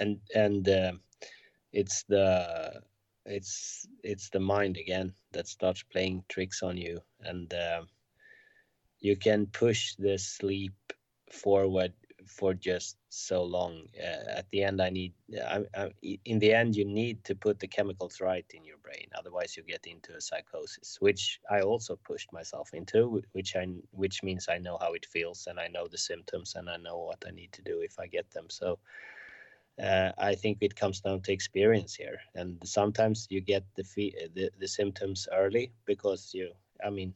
and and uh, it's the it's it's the mind again that starts playing tricks on you. And uh, you can push the sleep forward for just so long. Uh, at the end i need I, I, in the end you need to put the chemicals right in your brain. Otherwise you get into a psychosis which i also pushed myself into which i which means i know how it feels and i know the symptoms and i know what i need to do if i get them. So uh, I think it comes down to experience here, and sometimes you get the, the the symptoms early because you, I mean,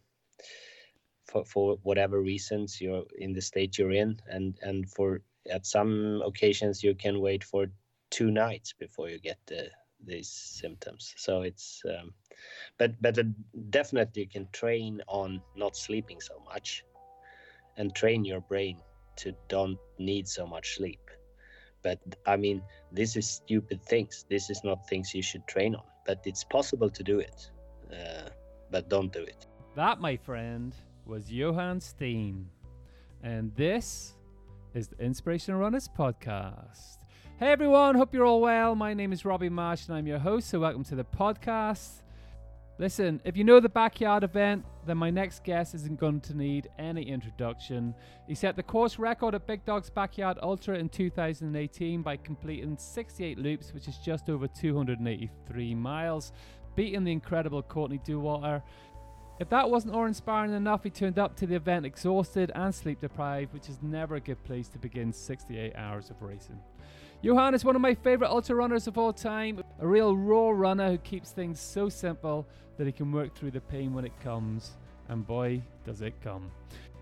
for for whatever reasons you're in the state you're in, and and for at some occasions you can wait for two nights before you get the these symptoms. So it's, um, but but definitely you can train on not sleeping so much, and train your brain to don't need so much sleep but i mean this is stupid things. This is not things you should train on. But it's possible to do it. Uh, but don't do it. That my friend was johan steene. And this is the inspirational runners podcast. Hey everyone. Hope you're all well. My name is robbie marsh and i'm your host. So welcome to the podcast Listen, if you know the backyard event, then my next guest isn't going to need any introduction. He set the course record at Big Dog's Backyard Ultra in 2018 by completing 68 loops, which is just over 283 miles, beating the incredible Courtney Dauwalter. If that wasn't awe inspiring enough, he turned up to the event exhausted and sleep deprived, which is never a good place to begin 68 hours of racing. Johan is one of my favourite ultra runners of all time, a real raw runner who keeps things so simple that he can work through the pain when it comes. And boy, does it come.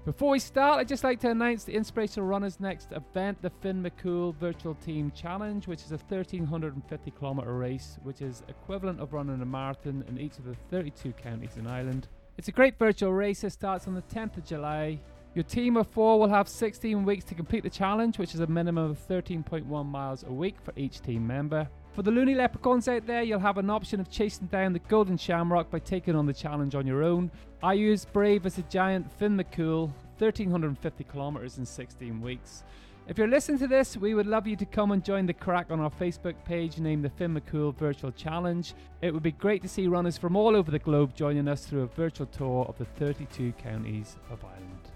Before we start, I'd just like to announce the Inspirational Runners' next event, the Finn McCool Virtual Team Challenge, which is a 1350 kilometre race, which is equivalent of running a marathon in each of the 32 counties in Ireland. It's a great virtual race. It starts on the 10th of July your team of four will have 16 weeks to complete the challenge, which is a minimum of 13.1 miles a week for each team member. For the loony leprechauns out there, you'll have an option of chasing down the golden shamrock by taking on the challenge on your own. I used Brave as a giant Finn McCool, 1350 kilometers in 16 weeks. If you're listening to this, we would love you to come and join the craic on our Facebook page named the Finn McCool Virtual Challenge. It would be great to see runners from all over the globe joining us through a virtual tour of the 32 counties of Ireland.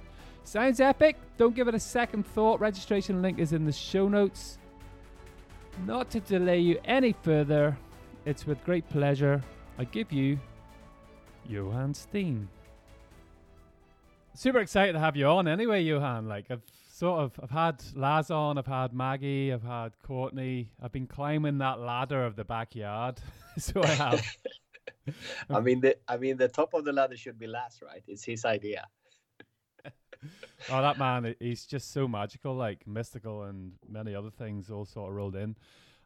Sounds epic? Don't give it a second thought. Registration link is in the show notes. Not to delay you any further, it's with great pleasure I give you Johan Steene. Super excited to have you on anyway, Johan. Like I've sort of I've had Laz on, I've had Maggie, I've had Courtney. I've been climbing that ladder of the backyard. so I have. I mean the I mean the top of the ladder should be Laz, right? It's his idea oh, that man, he's just so magical, like mystical and many other things all sort of rolled in.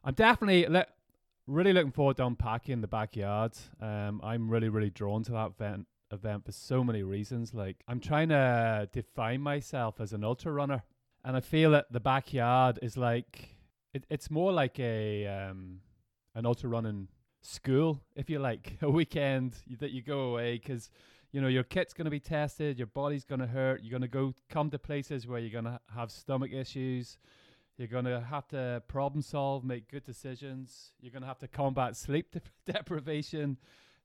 I'm definitely le- really looking forward to unpacking the backyard. Um, I'm really, really drawn to that event event for so many reasons. Like I'm trying to define myself as an ultra runner, and I feel that the backyard is like it, it's more like a um, an ultra running school, if you like, a weekend that you go away because you know your kit's going to be tested your body's going to hurt you're going to go come to places where you're going to have stomach issues you're going to have to problem solve make good decisions you're going to have to combat sleep de- deprivation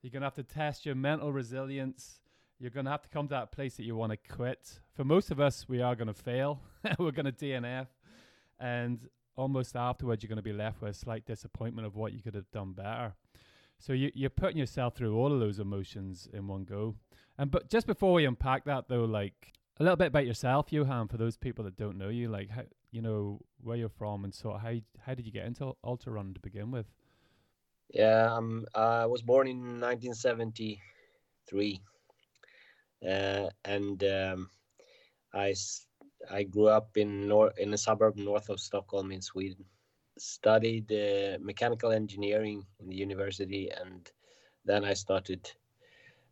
you're going to have to test your mental resilience you're going to have to come to that place that you want to quit. For most of us we are going to fail we're going to dnf and almost afterwards you're going to be left with a slight disappointment of what you could have done better. So you, you're putting yourself through all of those emotions in one go and but just before we unpack that though, like a little bit about yourself, Johan, for those people that don't know you, like how you know where you're from and so how how did you get into ultra run to begin with? Yeah, um, I was born in 1973, uh, and um, I I grew up in nor- in a suburb north of Stockholm in Sweden. Studied uh, mechanical engineering in the university, and then I started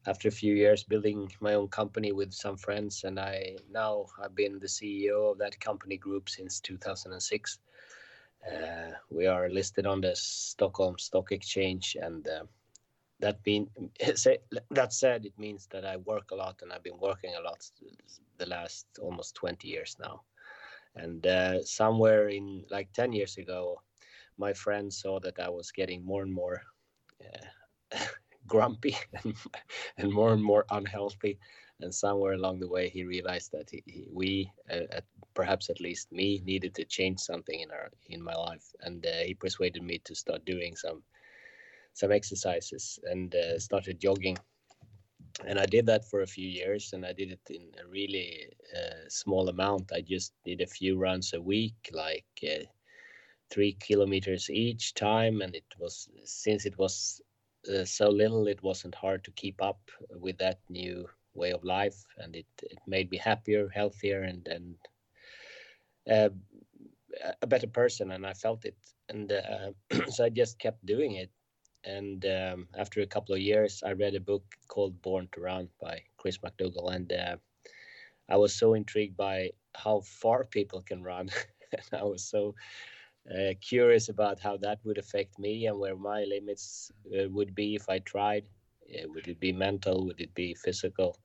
after a few years building my own company with some friends and i now i've been the ceo of that company group since 2006 uh, we are listed on the stockholm stock exchange and uh, that being that said it means that i work a lot and i've been working a lot the last almost 20 years now. And uh, somewhere in like 10 years ago my friends saw that I was getting more and more uh, grumpy and, and more and more unhealthy. And somewhere along the way, he realized that he, he, we, uh, at, perhaps at least me, needed to change something in our in my life. And uh, he persuaded me to start doing some some exercises and uh, started jogging. And I did that for a few years, and I did it in a really uh, small amount. I just did a few runs a week, like uh, three kilometers each time, and it was since it was uh, so little, it wasn't hard to keep up with that new way of life, and it, it made me happier, healthier, and and uh, a better person. And I felt it, and uh, so I just kept doing it. And um, after a couple of years, I read a book called Born to Run by Chris McDougall, and uh, I was so intrigued by how far people can run. and I was so uh, curious about how that would affect me and where my limits uh, would be if I tried. Uh, would it be mental? Would it be physical?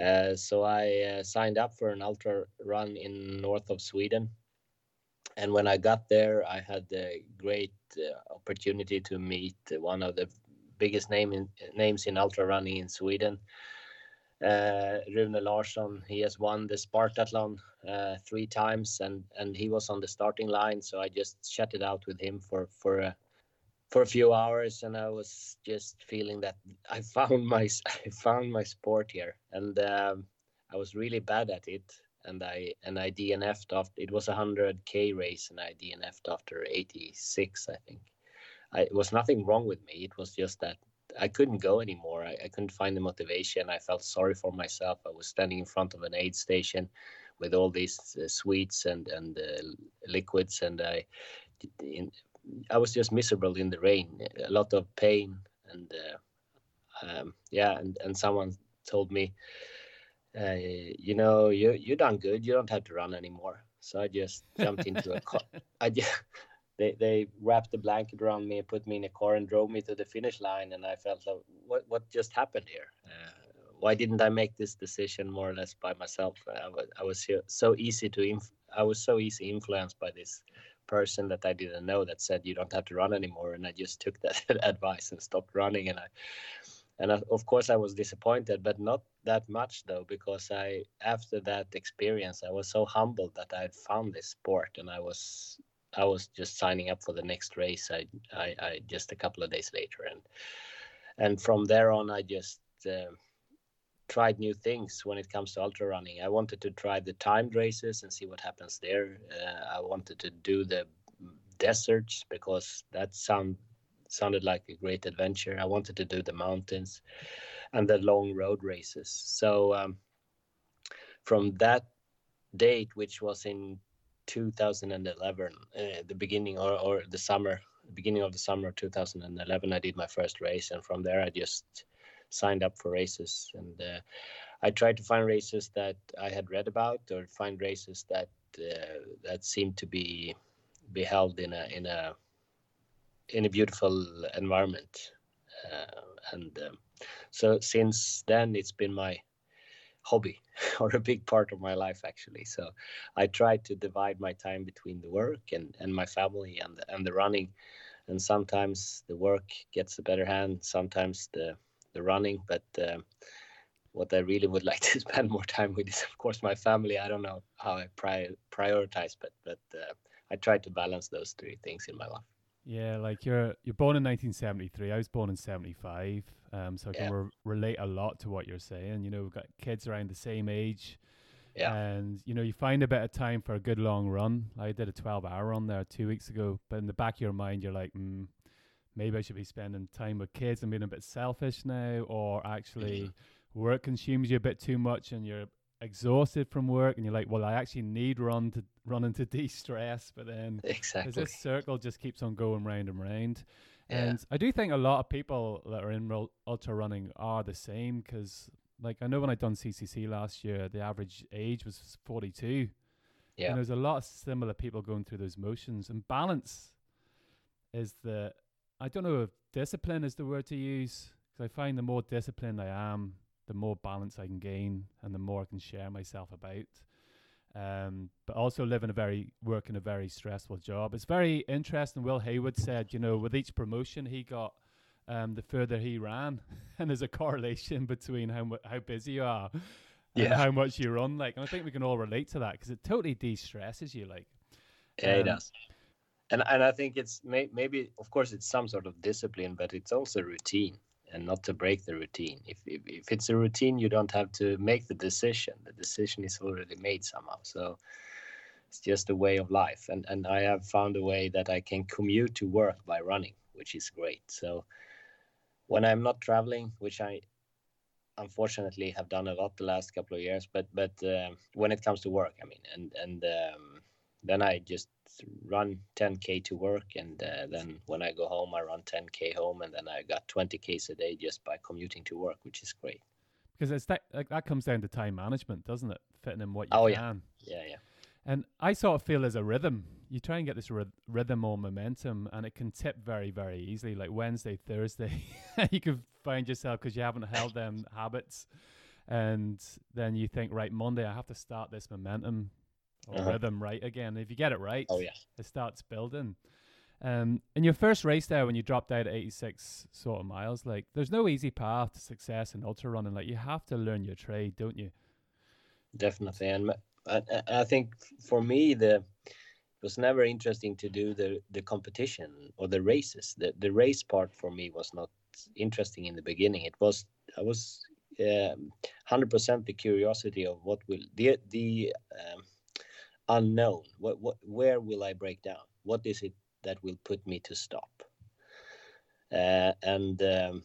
Uh, so I uh, signed up for an ultra run in north of Sweden. And when I got there, I had the great uh, opportunity to meet one of the biggest name in, names in ultra running in Sweden, Rune Larsson. He has won the Spartathlon uh, three times, and and he was on the starting line. So I just chatted it out with him for for a for a few hours, and I was just feeling that I found my I found my sport here, and um, I was really bad at it. And I and I DNF'd after it was a hundred k race, and I DNF'd after 86, I think. I, it was nothing wrong with me. It was just that I couldn't go anymore. I, I, couldn't find the motivation. I felt sorry for myself. I was standing in front of an aid station with all these uh, sweets and and uh, liquids, and I, in, I was just miserable in the rain. A lot of pain, and uh, um, yeah, and and someone told me, uh, you know, you you done good. You don't have to run anymore. So I just jumped into a car. I just they they wrapped the blanket around me and put me in a car and drove me to the finish line and i felt like what what just happened here? Uh, why didn't i make this decision more or less by myself? I was, I was so easy to inf- i was so easy influenced by this person that i didn't know that said you don't have to run anymore and i just took that advice and stopped running and i and I, of course i was disappointed but not that much though because i after that experience i was so humbled that i had found this sport and i was I was just signing up for the next race. I, I, I just a couple of days later, and and from there on, I just uh, tried new things when it comes to ultra running. I wanted to try the timed races and see what happens there. Uh, I wanted to do the deserts because that sound sounded like a great adventure. I wanted to do the mountains and the long road races. So um, from that date, which was in 2011, uh, the beginning or, or the summer, beginning of the summer of 2011, I did my first race, and from there I just signed up for races, and uh, I tried to find races that I had read about, or find races that uh, that seemed to be be held in a in a in a beautiful environment, uh, and um, so since then it's been my hobby or a big part of my life actually. So i try to divide my time between the work and, and my family and the, and the running. And sometimes the work gets a better hand sometimes the the running. But uh, what i really would like to spend more time with is of course my family. I don't know how i pri- prioritize but but uh, i try to balance those three things in my life. Yeah, like you're you're born in 1973. I was born in 75. Um, so I can yeah. re- relate a lot to what you're saying. You know, we've got kids around the same age. Yeah. And you know, you find a bit of time for a good long run. I did a 12 hour run there two weeks ago, but in the back of your mind, you're like, mm, maybe I should be spending time with kids and being a bit selfish now, or actually mm-hmm. work consumes you a bit too much and you're exhausted from work and you're like, well, I actually need run to running to de-stress, but then exactly this circle just keeps on going round and round. Yeah. And I do think a lot of people that are in ultra running are the same because, like, I know when I done CCC last year, the average age was 42. Yeah. And there's a lot of similar people going through those motions. And balance is the, I don't know if discipline is the word to use because I find the more disciplined I am, the more balance I can gain and the more I can share myself about. Um, but also live in a very work in a very stressful job. It's very interesting. Will Haywood said, you know, with each promotion he got, um, the further he ran, and there's a correlation between how how busy you are yeah. and how much you run. Like, and I think we can all relate to that because it totally de-stresses you. Like, yeah, um, it does. And and I think it's may, maybe, of course, it's some sort of discipline, but it's also routine and not to break the routine. If, if, if it's a routine, you don't have to make the decision. The decision is already made somehow. So it's just a way of life. And and I have found a way that I can commute to work by running, which is great. So when I'm not traveling, which I unfortunately have done a lot the last couple of years, but but um, when it comes to work, I mean, and and um, then I just run 10k to work and uh, then when i go home i run 10k home and then i got 20k's a day just by commuting to work which is great. Because it's that like, that comes down to time management doesn't it? Fitting in what you oh, can. Yeah yeah. Yeah and i sort of feel as a rhythm. You try and get this rhythm or momentum and it can tip very very easily like wednesday thursday. You can find yourself because you haven't held them habits and then you think right monday i have to start this momentum or uh-huh. rhythm right again. If you get it right, oh yeah, it starts building. Um, in your first race there, when you dropped out at 86 sort of miles, like there's no easy path to success in ultra running. Like you have to learn your trade, don't you? Definitely, and I, I think for me the it was never interesting to do the the competition or the races. The the race part for me was not interesting in the beginning. It was I was um, hundred um, percent the curiosity of what will the the um, unknown. What, what, where will I break down? What is it that will put me to stop? Uh, and um,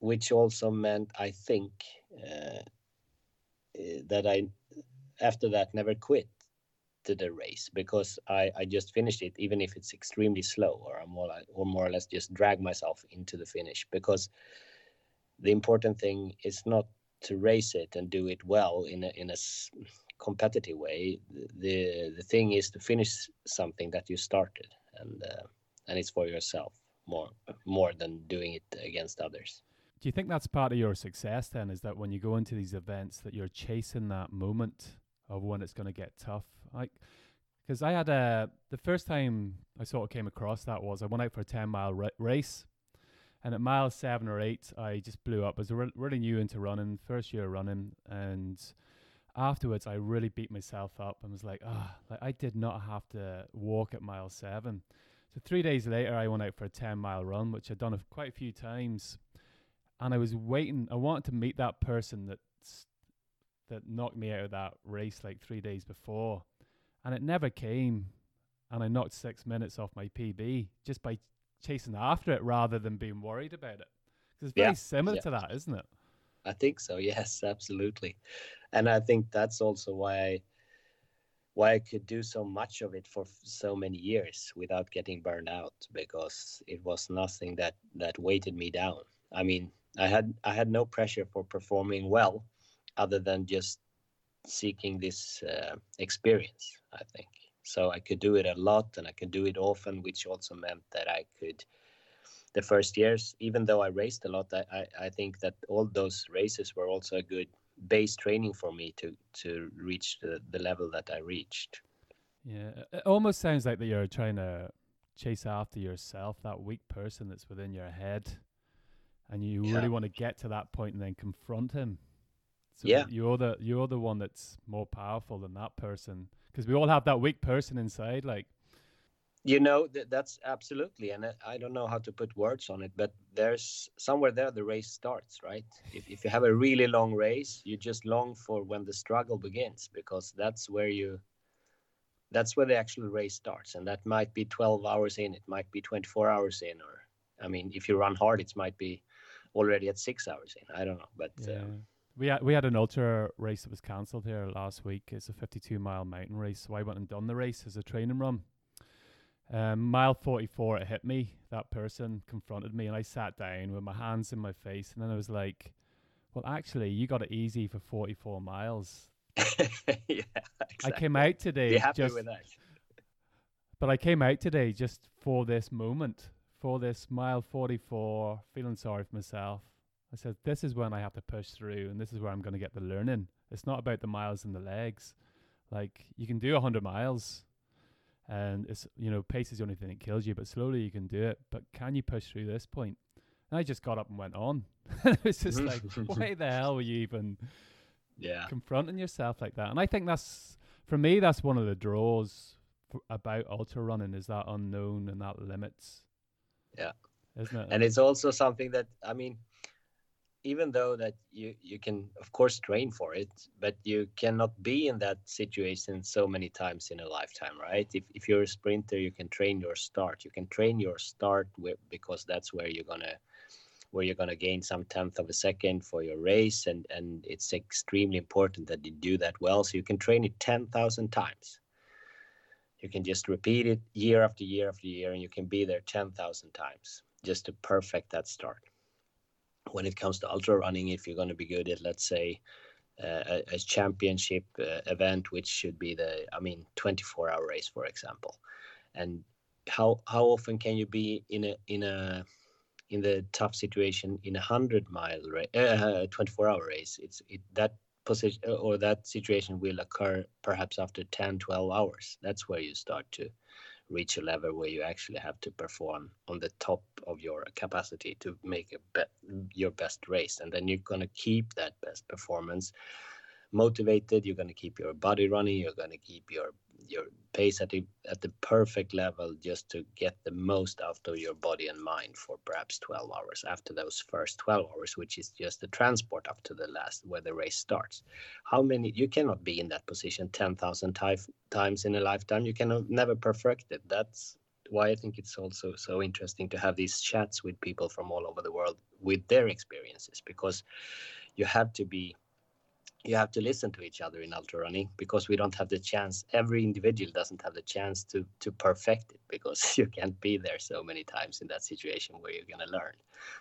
which also meant, I think, uh, that I, after that, never quit to the race because I, I just finished it, even if it's extremely slow, or more like, or more or less just drag myself into the finish. Because the important thing is not to race it and do it well in a in a competitive way. The the thing is to finish something that you started, and uh, and it's for yourself more more than doing it against others. Do you think that's part of your success then? Is that when you go into these events that you're chasing that moment of when it's going to get tough? Like, because I had a the first time I sort of came across that was I went out for a ten mile ra- race, and at mile seven or eight I just blew up. I was re- really new into running, first year running, and afterwards I really beat myself up and was like, ah, oh, like I did not have to walk at mile seven. So three days later, I went out for a ten mile run, which I'd done a, quite a few times, and I was waiting. I wanted to meet that person that that knocked me out of that race like three days before, and it never came. And I knocked six minutes off my PB just by chasing after it rather than being worried about it. Because it's very yeah. similar yeah. to that, isn't it? I think so. Yes, absolutely. And I think that's also why I, why I could do so much of it for so many years without getting burned out because it was nothing that that weighted me down. I mean, I had I had no pressure for performing well, other than just seeking this uh, experience. I think so. I could do it a lot and I could do it often, which also meant that I could the first years, even though I raced a lot, I, I, I think that all those races were also a good base training for me to to reach the, the level that I reached. Yeah, it almost sounds like that you're trying to chase after yourself, that weak person that's within your head, and you yeah. really want to get to that point and then confront him. So yeah, you're the you're the one that's more powerful than that person because we all have that weak person inside, like you know that that's absolutely and i don't know how to put words on it but there's somewhere there the race starts right if, if you have a really long race you just long for when the struggle begins because that's where you that's where the actual race starts and that might be 12 hours in it might be 24 hours in or i mean if you run hard it might be already at six hours in i don't know but yeah. Um, we had we had an ultra race that was cancelled here last week. It's a 52 mile mountain race, so I went and done the race as a training run. Um, mile 44, it hit me. That person confronted me, and I sat down with my hands in my face. And then I was like, well, actually, you got it easy for 44 miles. yeah, exactly. I came out today. Be happy just, with that. But I came out today just for this moment, for this mile 44, feeling sorry for myself. I said, this is when I have to push through, and this is where I'm going to get the learning. It's not about the miles and the legs. Like you can do hundred miles, and it's you know pace is the only thing that kills you, but slowly you can do it. But can you push through this point? And I just got up and went on. it's just like, why the hell were you even yeah confronting yourself like that? And I think that's for me, that's one of the draws f- about ultra running is that unknown and that limits. Yeah, isn't it? and it's also something that I mean, even though that you you can of course train for it, but you cannot be in that situation so many times in a lifetime, right? If if you're a sprinter, you can train your start. You can train your start because that's where you're gonna where you're gonna gain some tenth of a second for your race, and and it's extremely important that you do that well. So you can train it ten thousand times. You can just repeat it year after year after year, and you can be there ten thousand times just to perfect that start when it comes to ultra running, if you're going to be good at, let's say, uh, a, a, championship uh, event, which should be the, I mean, 24 hour race, for example, and how how often can you be in a in a in the tough situation in a hundred mile race, uh, 24 hour race? It's it that position or that situation will occur perhaps after 10, 12 hours. That's where you start to reach a level where you actually have to perform on the top of your capacity to make be- your best race. And then you're going to keep that best performance motivated. You're going to keep your body running. You're going to keep your your pace at the at the perfect level just to get the most out of your body and mind for perhaps 12 hours after those first 12 hours which is just the transport up to the last where the race starts. How many you cannot be in that position 10,000 times in a lifetime. You can never perfect it. That's why I think it's also so interesting to have these chats with people from all over the world with their experiences because you have to be you have to listen to each other in ultra running because we don't have the chance. Every individual doesn't have the chance to to perfect it because you can't be there so many times in that situation where you're going to learn.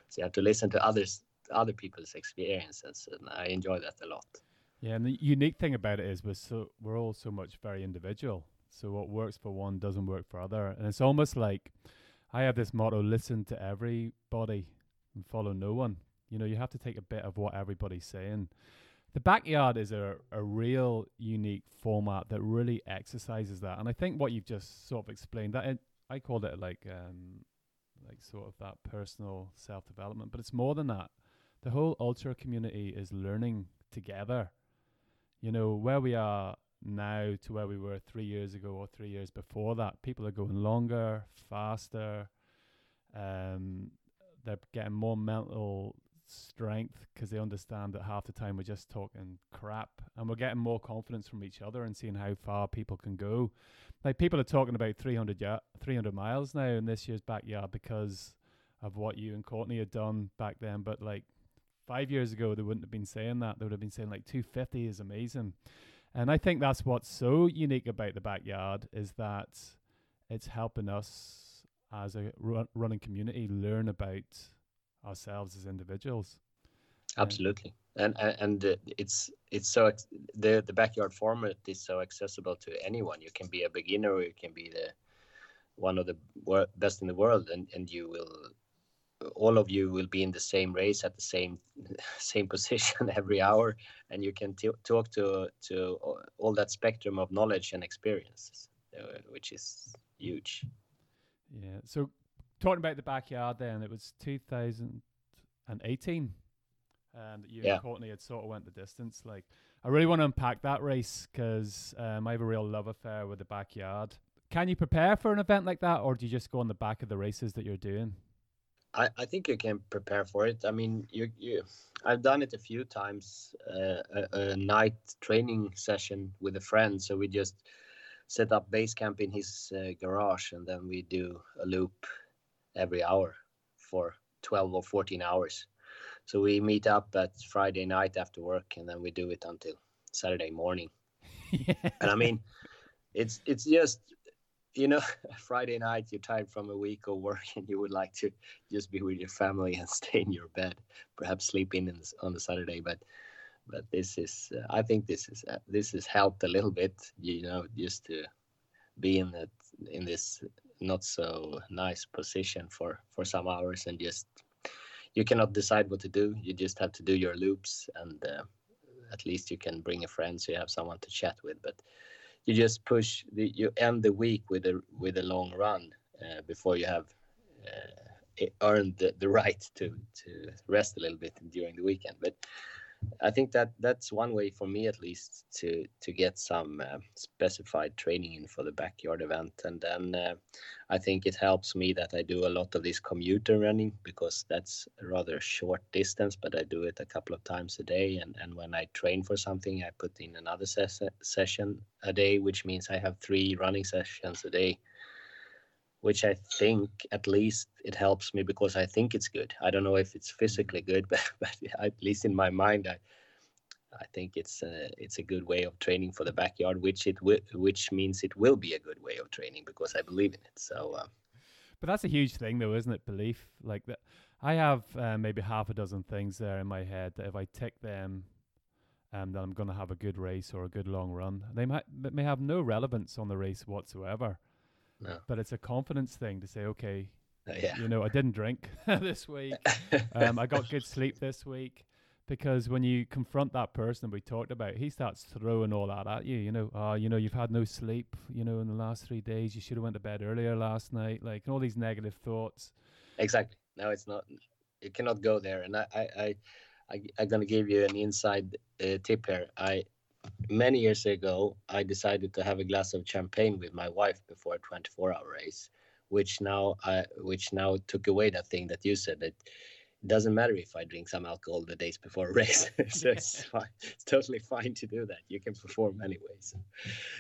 So you have to listen to others other people's experiences and i enjoy that a lot. Yeah and the unique thing about it is we're so we're all so much very individual. So what works for one doesn't work for other. And it's almost like i have this motto listen to everybody and follow no one. You know you have to take a bit of what everybody's saying the backyard is a, a real unique format that really exercises that. And I think what you've just sort of explained that it, I called it like um, like sort of that personal self development, but it's more than that. The whole ultra community is learning together. You know where we are now to where we were three years ago or three years before that. People are going longer, faster. Um, they're getting more mental strength because they understand that half the time we're just talking crap and we're getting more confidence from each other and seeing how far people can go. Like people are talking about 300 ya- 300 miles now in this year's backyard because of what you and Courtney had done back then. But like five years ago, they wouldn't have been saying that. They would have been saying like 250 is amazing. And I think that's what's so unique about the backyard is that it's helping us as a run- running community learn about ourselves as individuals. Absolutely, and and, and it's it's so the the backyard format is so accessible to anyone. You can be a beginner, or you can be the one of the best in the world, and and you will all of you will be in the same race at the same same position every hour and you can t- talk to to all that spectrum of knowledge and experiences uh, which is huge yeah so talking about the backyard then, it was 2018. And you yeah. and Courtney had sort of went the distance. Like, I really want to unpack that race because um, I have a real love affair with the backyard. Can you prepare for an event like that, or do you just go on the back of the races that you're doing? I, I think you can prepare for it. I mean, you, you I've done it a few times. Uh, a, a, night training session with a friend, so we just set up base camp in his uh, garage, and then we do a loop every hour for 12 or 14 hours. So we meet up at Friday night after work and then we do it until Saturday morning. yeah. And I mean, it's it's just you know Friday night you're tired from a week of work and you would like to just be with your family and stay in your bed, perhaps sleep in on the Saturday. But but this is uh, I think this is uh, this has helped a little bit, you know, just to be in that in this not so nice position for for some hours and just you cannot decide what to do you just have to do your loops and uh, at least you can bring a friend so you have someone to chat with but you just push the you end the week with a with a long run uh, before you have uh, earned the, the right to to rest a little bit during the weekend. But I think that that's one way for me at least to to get some uh, specified training in for the backyard event, and then uh, I think it helps me that I do a lot of this commuter running because that's a rather short distance, but I do it a couple of times a day, and and when I train for something, I put in another ses- session a day, which means I have three running sessions a day which I think at least it helps me because I think it's good. I don't know if it's physically good, but, but at least in my mind, I I think it's a, it's a good way of training for the backyard, which it w- which means it will be a good way of training because I believe in it. So, um, but that's a huge thing, though, isn't it? Belief, like that. I have uh, maybe half a dozen things there in my head that if I tick them, um, then I'm going to have a good race or a good long run. They might may have no relevance on the race whatsoever no. But it's a confidence thing to say, okay, uh, yeah. you know, I didn't drink this week. um, I got good sleep this week. Because when you confront that person we talked about, he starts throwing all that at you. You know, oh, you know, you've had no sleep. You know, in the last three days, you should have went to bed earlier last night. Like all these negative thoughts. Exactly. No, it's not. You cannot go there. And I, I, I, I I'm gonna give you an inside uh, tip here. I many years ago, I decided to have a glass of champagne with my wife before a 24-hour race, which now I, which now took away that thing that you said that it doesn't matter if I drink some alcohol the days before a race. so it's fine. It's totally fine to do that. You can perform anyways.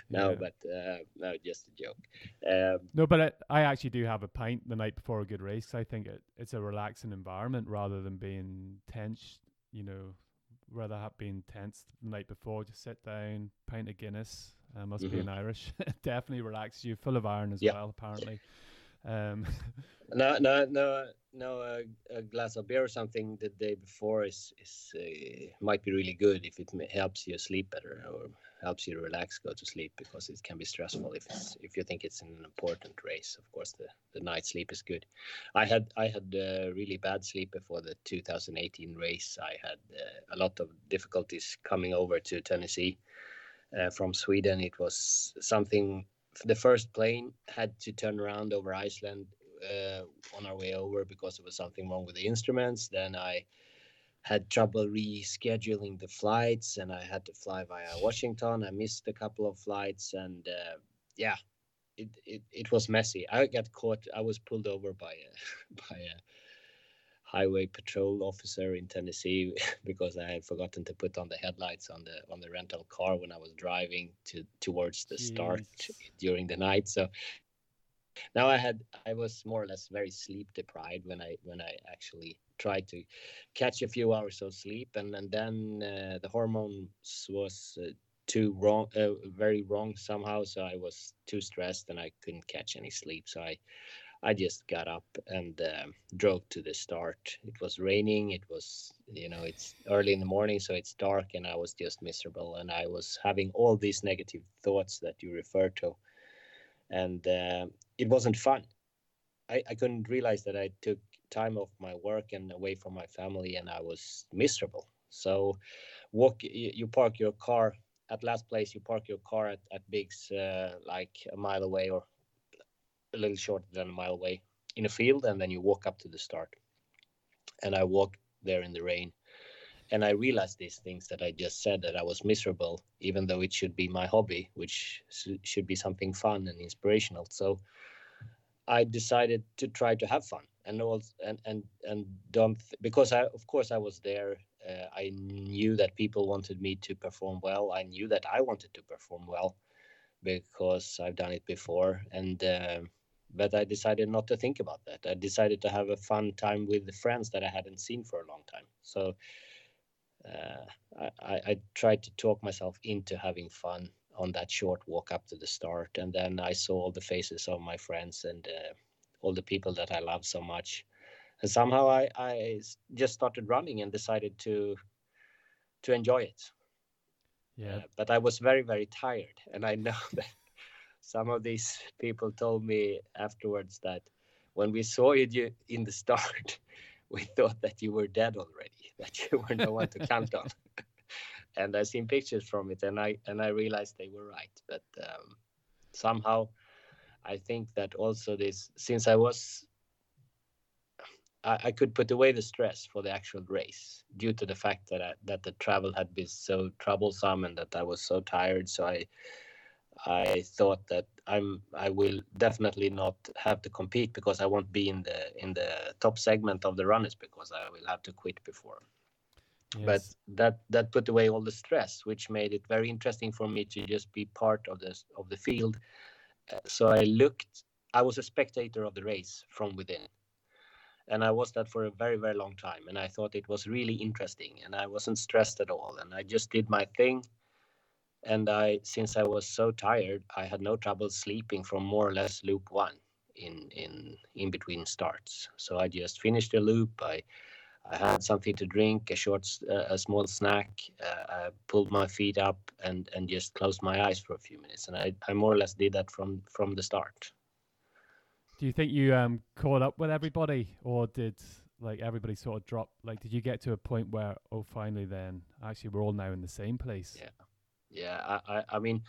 no, yeah. but uh, no, just a joke. Um, no, but I, I, actually do have a pint the night before a good race. I think it, it's a relaxing environment rather than being tense. You know, rather have been tense the night before. Just sit down, pint of Guinness. Uh, must mm-hmm. be an Irish. Definitely relaxes you. Full of iron as well, apparently. Um, no, no, no, no. Uh, a glass of beer or something the day before is is uh, might be really good if it helps you sleep better or helps you relax, go to sleep because it can be stressful if it's if you think it's an important race. Of course, the the night sleep is good. I had I had uh, really bad sleep before the 2018 race. I had uh, a lot of difficulties coming over to Tennessee uh, from Sweden. It was something. The first plane had to turn around over Iceland on our way over because there was something wrong with the instruments. Then I had trouble rescheduling the flights and I had to fly via Washington. I missed a couple of flights and uh, yeah, it, it, it was messy. I got caught. I was pulled over by a, by a highway patrol officer in Tennessee because I had forgotten to put on the headlights on the on the rental car when I was driving to towards the start during the night. So now I had I was more or less very sleep deprived when I when I actually tried to catch a few hours of sleep and and then uh, the hormones was uh, too wrong uh, very wrong somehow so I was too stressed and I couldn't catch any sleep so I I just got up and uh, drove to the start. It was raining. It was, you know, it's early in the morning, so it's dark, and I was just miserable. And I was having all these negative thoughts that you refer to, and uh, it wasn't fun. I, I couldn't realize that I took time off my work and away from my family, and I was miserable. So, walk. You park your car at Laz's place. You park your car at at Biggs, uh, like a mile away or a little shorter than a mile away in a field, and then you walk up to the start. And I walked there in the rain, and I realized these things that I just said that I was miserable, even though it should be my hobby, which should be something fun and inspirational. So I decided to try to have fun and also and and and don't because I of course I was there. Uh, I knew that people wanted me to perform well. I knew that I wanted to perform well because I've done it before, and uh, but I decided not to think about that. I decided to have a fun time with the friends that I hadn't seen for a long time. So uh, I, I tried to talk myself into having fun on that short walk up to the start. And then I saw all the faces of my friends and uh, all the people that I love so much. And somehow I, I just started running and decided to to enjoy it. Yeah. Uh, but I was very, very tired. And I know that some of these people told me afterwards that when we saw you in the start, we thought that you were dead already, that you were no one to count on. and I seen pictures from it, and I and I realized they were right. But um, somehow, I think that also this since I was. I, I could put away the stress for the actual race due to the fact that I, that the travel had been so troublesome and that I was so tired. So I I thought that I'm I will definitely not have to compete because I won't be in the in the top segment of the runners because I will have to quit before. Yes. But that that put away all the stress, which made it very interesting for me to just be part of this of the field. Uh, so I looked. I was a spectator of the race from within, and I was that for a very very long time. And I thought it was really interesting, and I wasn't stressed at all. And I just did my thing and I since I was so tired, I had no trouble sleeping from more or less loop one in in in between starts. So I just finished the loop. I I had something to drink, a short, uh, a small snack. Uh, I pulled my feet up and and just closed my eyes for a few minutes, and I I more or less did that from from the start. Do you think you um caught up with everybody, or did like everybody sort of drop? Like, did you get to a point where oh, finally, then actually we're all now in the same place? Yeah yeah i i, mean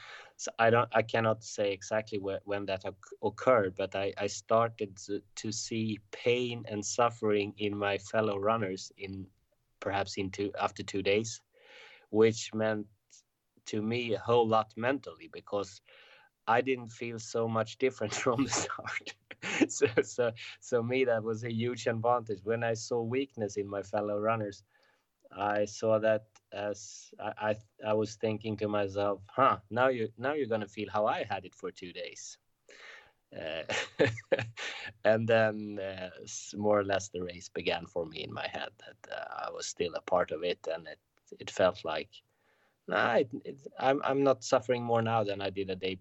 i don't i cannot say exactly where, when that occurred but i i started to, to see pain and suffering in my fellow runners in perhaps in two after two days which meant to me a whole lot mentally because i didn't feel so much different from the start. So so so me that was a huge advantage. When i saw weakness in my fellow runners I saw that as I, I, I was thinking to myself, huh, now you now you're gonna feel how I had it for two days. Uh, and then uh, more or less the race began for me in my head that uh, I was still a part of it, and it it felt like, nah, it, it, I'm I'm not suffering more now than I did a day,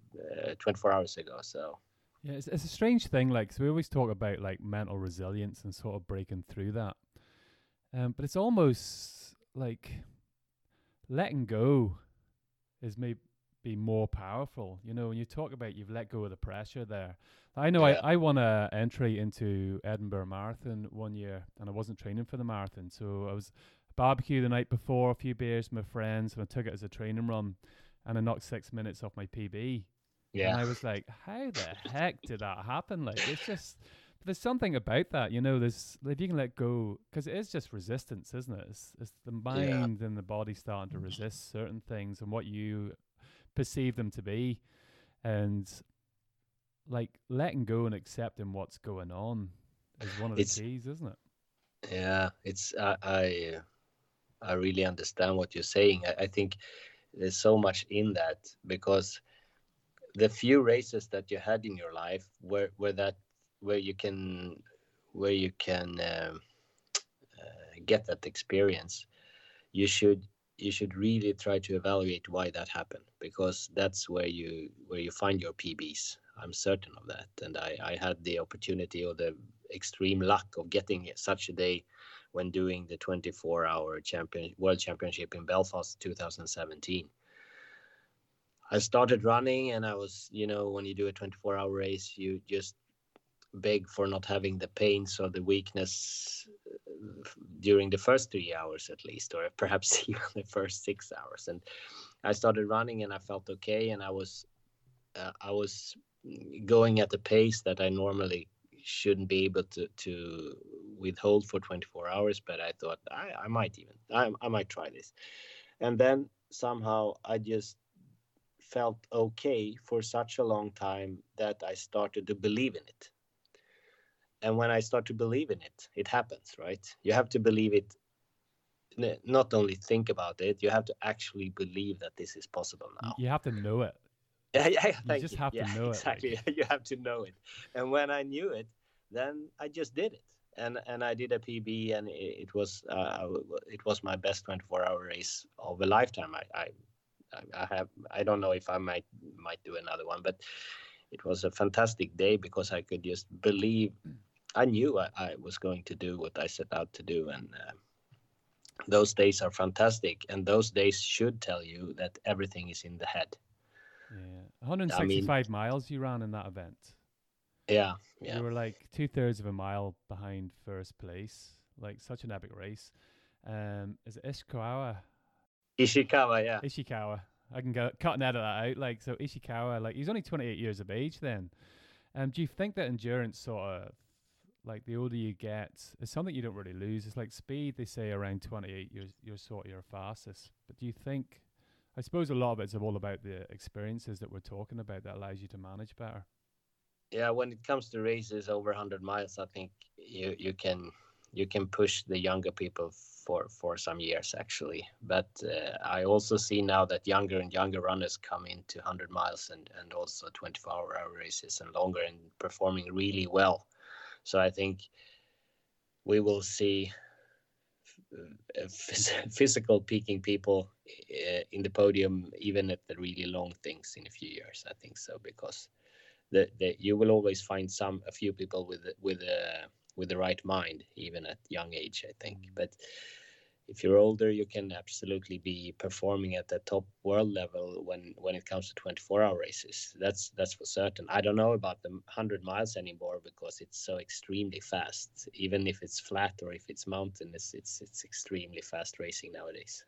uh, 24 hours ago. So yeah, it's, it's a strange thing. Like so we always talk about like mental resilience and sort of breaking through that, um, but it's almost like letting go is maybe more powerful. You know, when you talk about you've let go of the pressure there. I know yeah. I, I won a entry into Edinburgh Marathon one year and I wasn't training for the marathon. So I was barbecue the night before, a few beers with my friends, and I took it as a training run and I knocked six minutes off my PB. Yeah. And I was like, how the heck did that happen? Like, it's just but there's something about that, you know. There's if you can let go, because it is just resistance, isn't it? It's, it's the mind yeah. and the body starting to mm. resist certain things and what you perceive them to be, and like letting go and accepting what's going on is one of it's, the keys, isn't it? Yeah, it's I I, I really understand what you're saying. I, I think there's so much in that because the few races that you had in your life were where that where you can where you can uh, uh, get that experience you should you should really try to evaluate why that happened because that's where you where you find your pbs i'm certain of that. And i i had the opportunity or the extreme luck of getting such a day when doing the 24 hour champion world championship in belfast 2017 I started running and I was, you know, when you do a 24 hour race, you just beg for not having the pains or the weakness uh, during the first three hours at least or perhaps even the first six hours. And i started running and i felt okay and i was uh, i was going at the pace that i normally shouldn't be able to to withhold for 24 hours but i thought i, I might even I, I might try this. And then somehow i just felt okay for such a long time that i started to believe in it and when i start to believe in it it happens right? You have to believe it not only think about it you have to actually believe that this is possible now. You have to know it. Yeah, yeah, you just you. have yeah, to know exactly. it exactly. You have to know it. And when i knew it then i just did it. And and i did a pb and it, it was uh, it was my best 24 hour race of a lifetime. I, I i have i don't know if i might might do another one but it was a fantastic day because i could just believe I knew I, I, was going to do what I set out to do, and uh, those days are fantastic. And those days should tell you that everything is in the head. Yeah, 165 I mean, miles you ran in that event. Yeah, yeah. You were like two thirds of a mile behind first place. Like such an epic race. Um, is it Ishikawa? Ishikawa, yeah. Ishikawa. I can go cut and edit that out. Like so, Ishikawa, like he's only 28 years of age. Then, um, do you think that endurance sort of like the older you get, it's something you don't really lose. It's like speed. They say around 28, you're you're sort of your fastest. But do you think? I suppose a lot of it's all about the experiences that we're talking about that allows you to manage better. Yeah, when it comes to races over 100 miles, I think you you can you can push the younger people for for some years actually. But uh, I also see now that younger and younger runners come into 100 miles and and also 24 hour races and longer and performing really well. So I think we will see uh, physical peaking people uh, in the podium even at the really long things in a few years. I think so because the you will always find some a few people with with a with the right mind even at young age. I think, mm. but if you're older, you can absolutely be performing at the top world level when when it comes to 24 hour races. That's that's for certain. I don't know about the 100 miles anymore because it's so extremely fast. Even if it's flat or if it's mountainous, it's it's extremely fast racing nowadays.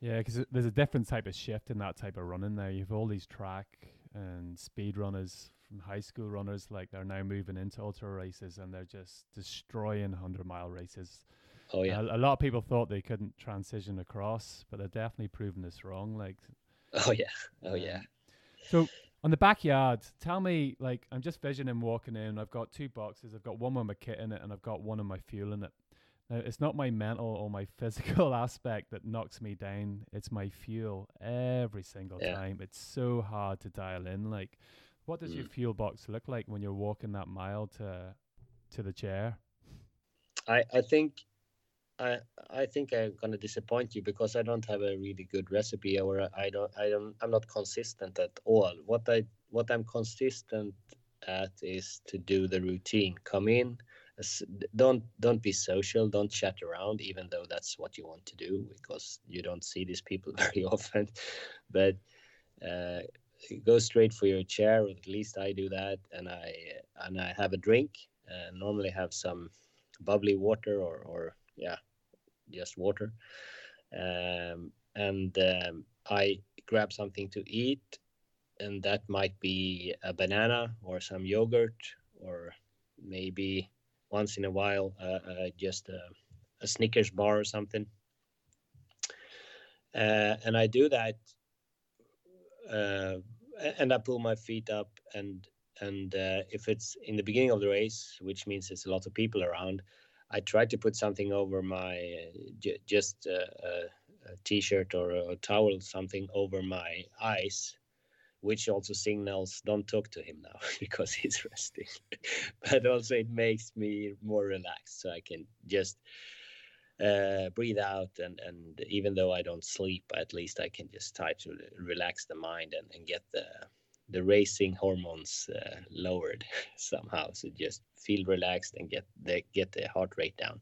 Yeah, because there's a different type of shift in that type of running now. You've all these track and speed runners from high school runners, like they're now moving into ultra races and they're just destroying 100 mile races Oh yeah. A, a, lot of people thought they couldn't transition across, but they're definitely proving this wrong. Like. Oh yeah. Oh yeah. So on the backyard, tell me, like, I'm just visioning walking in. I've got two boxes. I've got one with my kit in it, and I've got one of my fuel in it. Now, it's not my mental or my physical aspect that knocks me down. It's my fuel every single yeah. time. It's so hard to dial in. Like, what does mm. your fuel box look like when you're walking that mile to to the chair? I I think I I think I'm gonna disappoint you because I don't have a really good recipe or I don't I don't I'm not consistent at all. What I what I'm consistent at is to do the routine. Come in, don't don't be social, don't chat around, even though that's what you want to do because you don't see these people very often. But uh, go straight for your chair, at least I do that, and I and I have a drink. Uh, normally have some bubbly water or or yeah, just water. Um, and um, I grab something to eat, and that might be a banana or some yogurt, or maybe once in a while uh, uh, just a, a, Snickers bar or something. Uh, and I do that, uh, and I pull my feet up and and uh, if it's in the beginning of the race, which means there's a lot of people around, I try to put something over my j- just a, a, a t-shirt or a towel, something over my eyes, which also signals don't talk to him now because he's resting. but also it makes me more relaxed, so I can just uh, breathe out and and even though I don't sleep, at least I can just try to relax the mind and, and get the the racing hormones uh, lowered somehow. So just feel relaxed and get the get the heart rate down.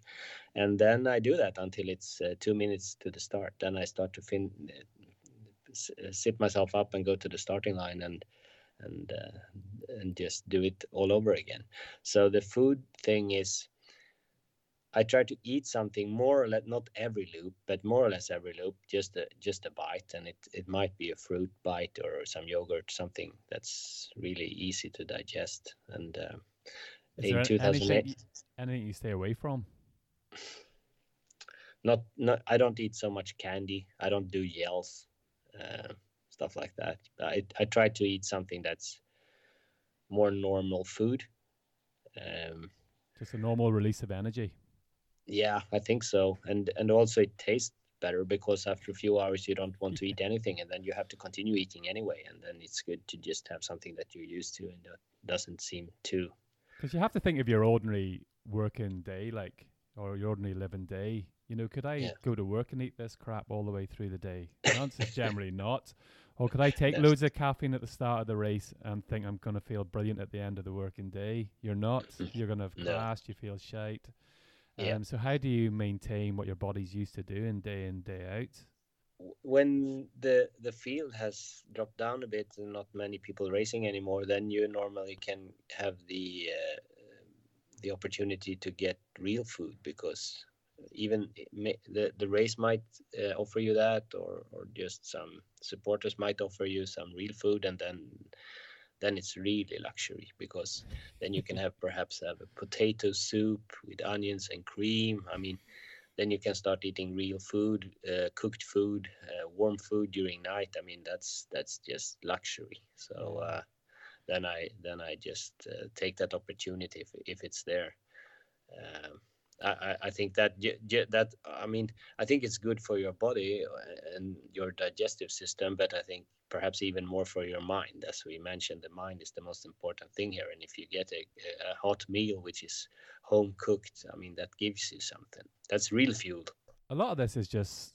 And then i do that until it's uh, two minutes to the start. Then i start to fin uh, sit myself up and go to the starting line and and uh, and just do it all over again. So the food thing is I try to eat something more or less, not every loop, but more or less every loop, just a just a bite, and it it might be a fruit bite or some yogurt, something that's really easy to digest. And uh, in 2008, anything, anything you stay away from? Not not. I don't eat so much candy. I don't do gels, uh, stuff like that. I I try to eat something that's more normal food. Um, just a normal release of energy. Yeah, I think so. And and also it tastes better because after a few hours you don't want to eat anything and then you have to continue eating anyway. And then it's good to just have something that you're used to and that doesn't seem too because you have to think of your ordinary working day like or your ordinary living day. You know could i yeah. go to work and eat this crap all the way through the day? The answer is generally not. Or could i take loads of caffeine at the start of the race and think i'm going to feel brilliant at the end of the working day? You're not. You're going to have crashed no. you feel shite yeah. Um, so how do you maintain what your body's used to doing day in day out? When the the field has dropped down a bit and not many people racing anymore, then you normally can have the uh, the opportunity to get real food because even the the race might uh, offer you that, or or just some supporters might offer you some real food, and then then it's really luxury because then you can have perhaps have a potato soup with onions and cream. I mean, then you can start eating real food, uh, cooked food, uh, warm food during night. I mean, that's that's just luxury. So uh, then I then I just uh, take that opportunity if if it's there. Um, I, I think that that I mean I think it's good for your body uh, and your digestive system, but I think perhaps even more for your mind. As we mentioned, the mind is the most important thing here. And if you get a, a hot meal which is home cooked, I mean that gives you something. That's real fuel. A lot of this is just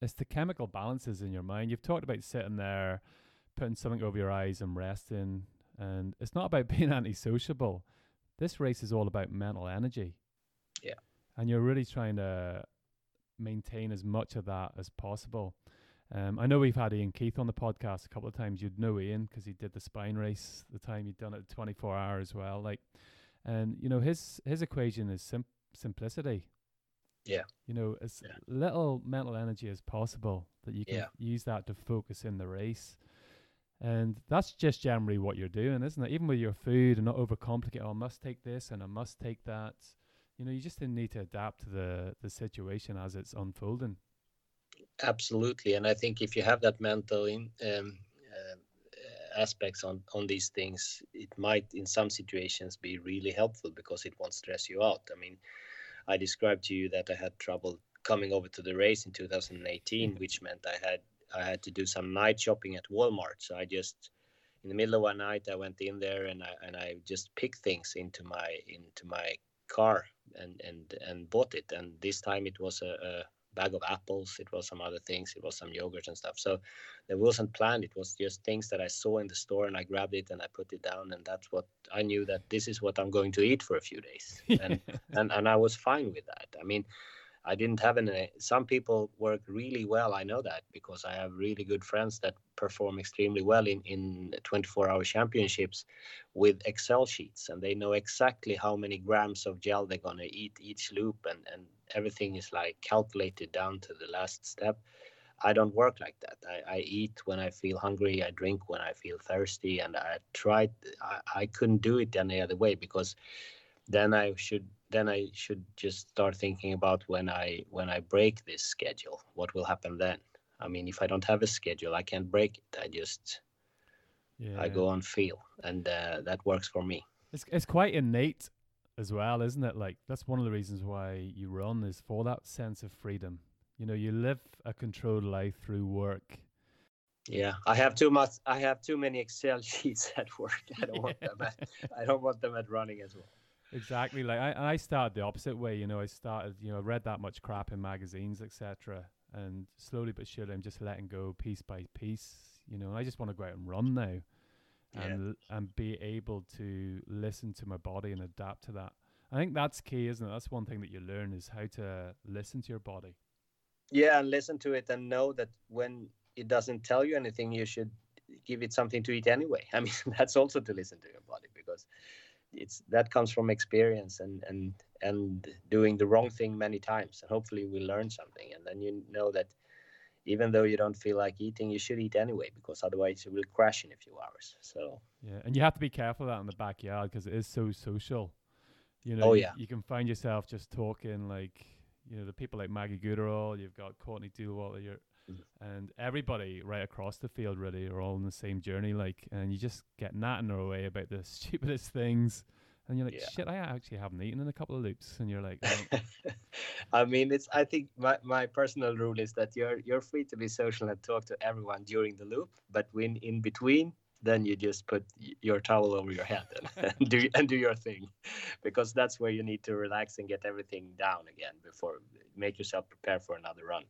it's the chemical balances in your mind. You've talked about sitting there, putting something over your eyes and resting, and it's not about being antisociable. This race is all about mental energy yeah. And you're really trying to maintain as much of that as possible. Um, I know we've had Ian Keith on the podcast a couple of times. You'd know Ian because he did the spine race the time he'd done it 24 hours as well. Like, and you know his his equation is sim- simplicity. Yeah. You know, as yeah. little mental energy as possible that you can yeah. use that to focus in the race. And that's just generally what you're doing, isn't it? Even with your food and not overcomplicate. Oh, I must take this and I must take that you know you just need to adapt to the the situation as it's unfolding. Absolutely and i think if you have that mental in um, uh, aspects on on these things it might in some situations be really helpful because it won't stress you out. I mean i described to you that i had trouble coming over to the race in 2018 which meant i had i had to do some night shopping at walmart. So i just in the middle of one night i went in there and i and i just picked things into my into my car and and and bought it. And this time it was a, a bag of apples. It was some other things. It was some yogurt and stuff. So there wasn't planned. It was just things that I saw in the store, and I grabbed it and I put it down. And that's what I knew that this is what I'm going to eat for a few days. And and and I was fine with that. I mean I didn't have any. Eh, some people work really well. I know that because I have really good friends that perform extremely well in in 24-hour championships with Excel sheets, and they know exactly how many grams of gel they're gonna eat each loop, and and everything is like calculated down to the last step. I don't work like that. I, I eat when I feel hungry. I drink when I feel thirsty, and I tried. I, I couldn't do it any other way because then I should then I should just start thinking about when I when I break this schedule, what will happen then? I mean, if I don't have a schedule, I can't break it. I just yeah. I go on feel, and uh, that works for me. It's it's quite innate as well, isn't it? Like that's one of the reasons why you run is for that sense of freedom. You know, you live a controlled life through work. Yeah, I have too much. I have too many Excel sheets at work. I don't yeah. want them. At, I don't want them at running as well. Exactly. Like I, and I started the opposite way. You know, I started, you know, read that much crap in magazines, etc. And slowly but surely, I'm just letting go piece by piece. You know, I just want to go out and run now, and yeah. and be able to listen to my body and adapt to that. I think that's key, isn't it? That's one thing that you learn is how to listen to your body. Yeah, and listen to it and know that when it doesn't tell you anything, you should give it something to eat anyway. I mean, that's also to listen to your body because it's that comes from experience and and and doing the wrong thing many times and hopefully we learn something and then you know that even though you don't feel like eating you should eat anyway because otherwise you will crash in a few hours so yeah and you have to be careful of that in the backyard because it is so social you know oh, you, yeah. you can find yourself just talking like you know the people like maggie Guterl you've got courtney Dauwalter, you're and everybody right across the field really are all on the same journey. Like, and you just get nattering away about the stupidest things. And you're like, yeah. shit, I actually haven't eaten in a couple of loops. And you're like, oh. I mean, it's. I think my, my personal rule is that you're you're free to be social and talk to everyone during the loop, but when in between, then you just put your towel over your head and, and, do and do your thing, because that's where you need to relax and get everything down again before make yourself prepare for another run.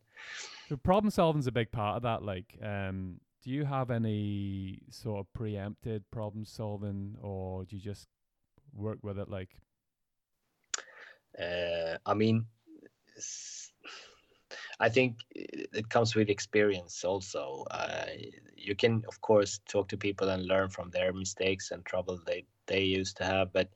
Problem solving is a big part of that. Like, um, do you have any sort of preempted problem solving, or do you just work with it? Like, uh, I mean. I think it comes with experience also. Uh, you can, of course, talk to people and learn from their mistakes and trouble they, they used to have, but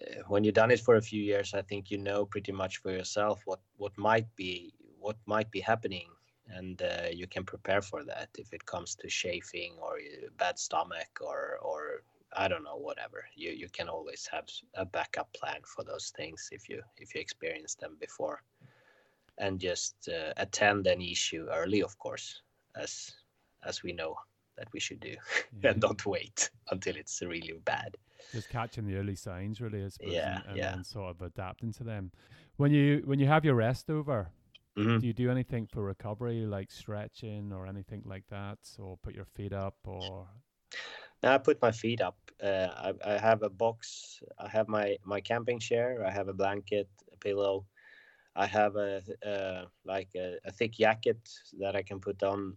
uh, when you've done it for a few years, I think you know pretty much for yourself what what might be what might be happening, and uh, you can prepare for that if it comes to chafing or uh, bad stomach or or I don't know whatever. You you can always have a backup plan for those things if you if you experience them before, and just uh, attend an issue early, of course, as as we know that we should do, yeah. and don't wait until it's really bad just catching the early signs really I suppose, yeah, and, and, yeah. and sort of adapting to them when you when you have your rest over mm-hmm. do you do anything for recovery like stretching or anything like that or put your feet up or now I put my feet up. Uh, I, I have a box. I have my my camping chair. I have a blanket, a pillow. I have a like a, a, thick jacket that I can put on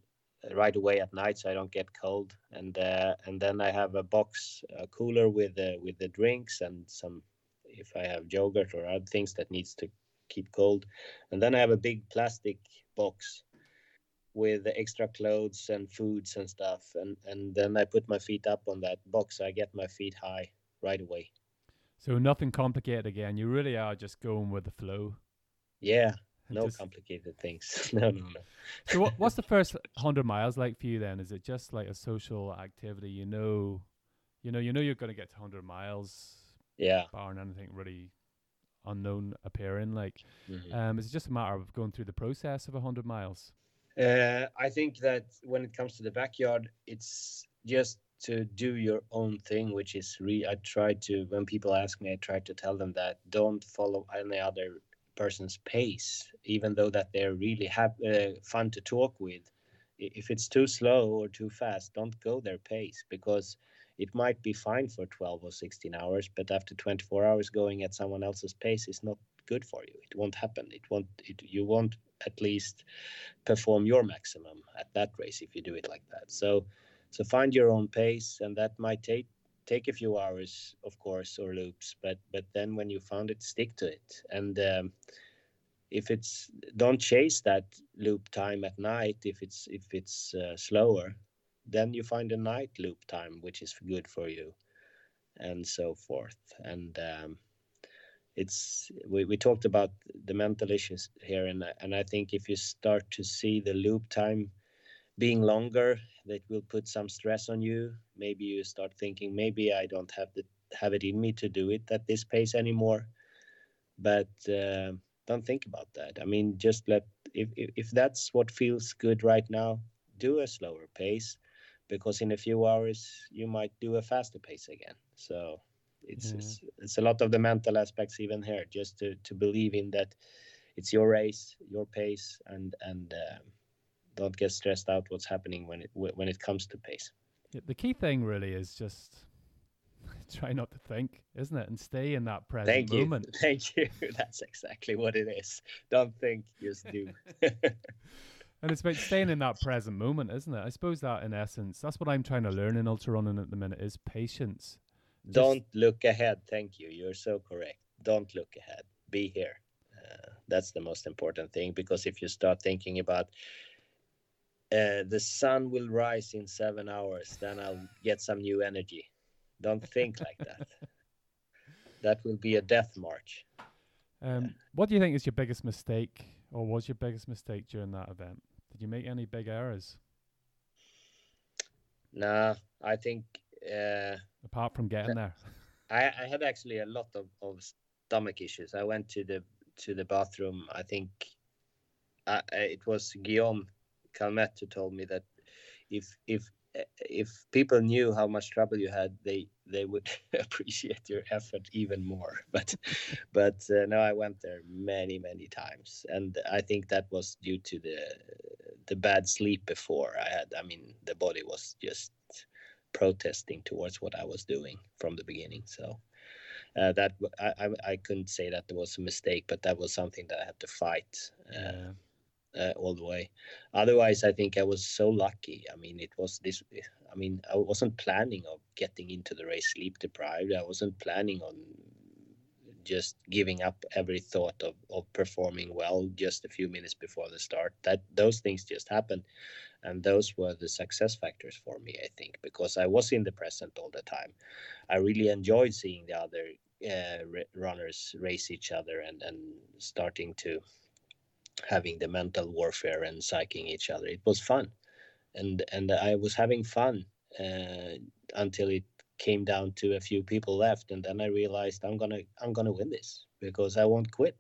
right away at night so I don't get cold. And uh, and then I have a box, a cooler with uh, with the drinks and some if I have yogurt or other things that needs to keep cold. And then I have a big plastic box with extra clothes and foods and stuff. And and then I put my feet up on that box. So I get my feet high right away. So nothing complicated again. You really are just going with the flow. Yeah, no just... complicated things. no, no, no. so what, what's the first hundred miles like for you then? Is it just like a social activity? You know, you know, you know you're going to get to hundred miles. Yeah. Barring anything really unknown appearing, like, mm-hmm. um, is it just a matter of going through the process of hundred miles? Uh, I think that when it comes to the backyard, it's just to do your own thing, which is re. I try to when people ask me, I try to tell them that don't follow any other person's pace, even though that they're really have, uh, fun to talk with. If it's too slow or too fast, don't go their pace because it might be fine for 12 or 16 hours, but after 24 hours going at someone else's pace is not good for you. It won't happen. It won't. It, you won't at least perform your maximum at that race if you do it like that. So, so find your own pace, and that might take take a few hours, of course, or loops. But but then when you found it, stick to it. And um, if it's don't chase that loop time at night. If it's if it's uh, slower, then you find a night loop time which is good for you, and so forth. And um, it's we, we talked about the mental issues here, and and I think if you start to see the loop time being longer that will put some stress on you. Maybe you start thinking maybe i don't have the have it in me to do it at this pace anymore. But uh, don't think about that. I mean just let if, if if that's what feels good right now do a slower pace because in a few hours you might do a faster pace again. So it's, yeah. it's it's a lot of the mental aspects even here just to to believe in that it's your race your pace and and um, don't get stressed out what's happening when it when it comes to pace. Yeah, the key thing really is just try not to think, isn't it, and stay in that present Thank moment. You. Thank you. That's exactly what it is. Don't think, just do. and it's about staying in that present moment, isn't it? I suppose that, in essence, that's what I'm trying to learn in ultra running at the minute is patience. Just Don't look ahead. Thank you. You're so correct. Don't look ahead. Be here. Uh, that's the most important thing because if you start thinking about uh, the sun will rise in seven hours, then I'll get some new energy. Don't think like that. That will be a death march. Um, what do you think is your biggest mistake, or was your biggest mistake during that event? Did you make any big errors? Nah, I think. Uh, Apart from getting there, I, I had actually a lot of, of stomach issues. I went to the to the bathroom. I think uh, it was Guillaume Calmettes told me that if if if people knew how much trouble you had, they they would appreciate your effort even more. But but uh, no, I went there many many times, and I think that was due to the the bad sleep before I had. I mean, the body was just protesting towards what I was doing from the beginning. So. Uh, that I, I, I couldn't say that there was a mistake, but that was something that I had to fight. Uh, all the way. Otherwise, I think I was so lucky. I mean, it was this. I mean, I wasn't planning of getting into the race sleep deprived. I wasn't planning on just giving up every thought of, of performing well just a few minutes before the start. That those things just happened, and those were the success factors for me. I think because I was in the present all the time. I really enjoyed seeing the other uh, runners race each other and and starting to having the mental warfare and psyching each other. It was fun, and and I was having fun uh, until it came down to a few people left, and then I realized I'm gonna I'm gonna win this because I won't quit.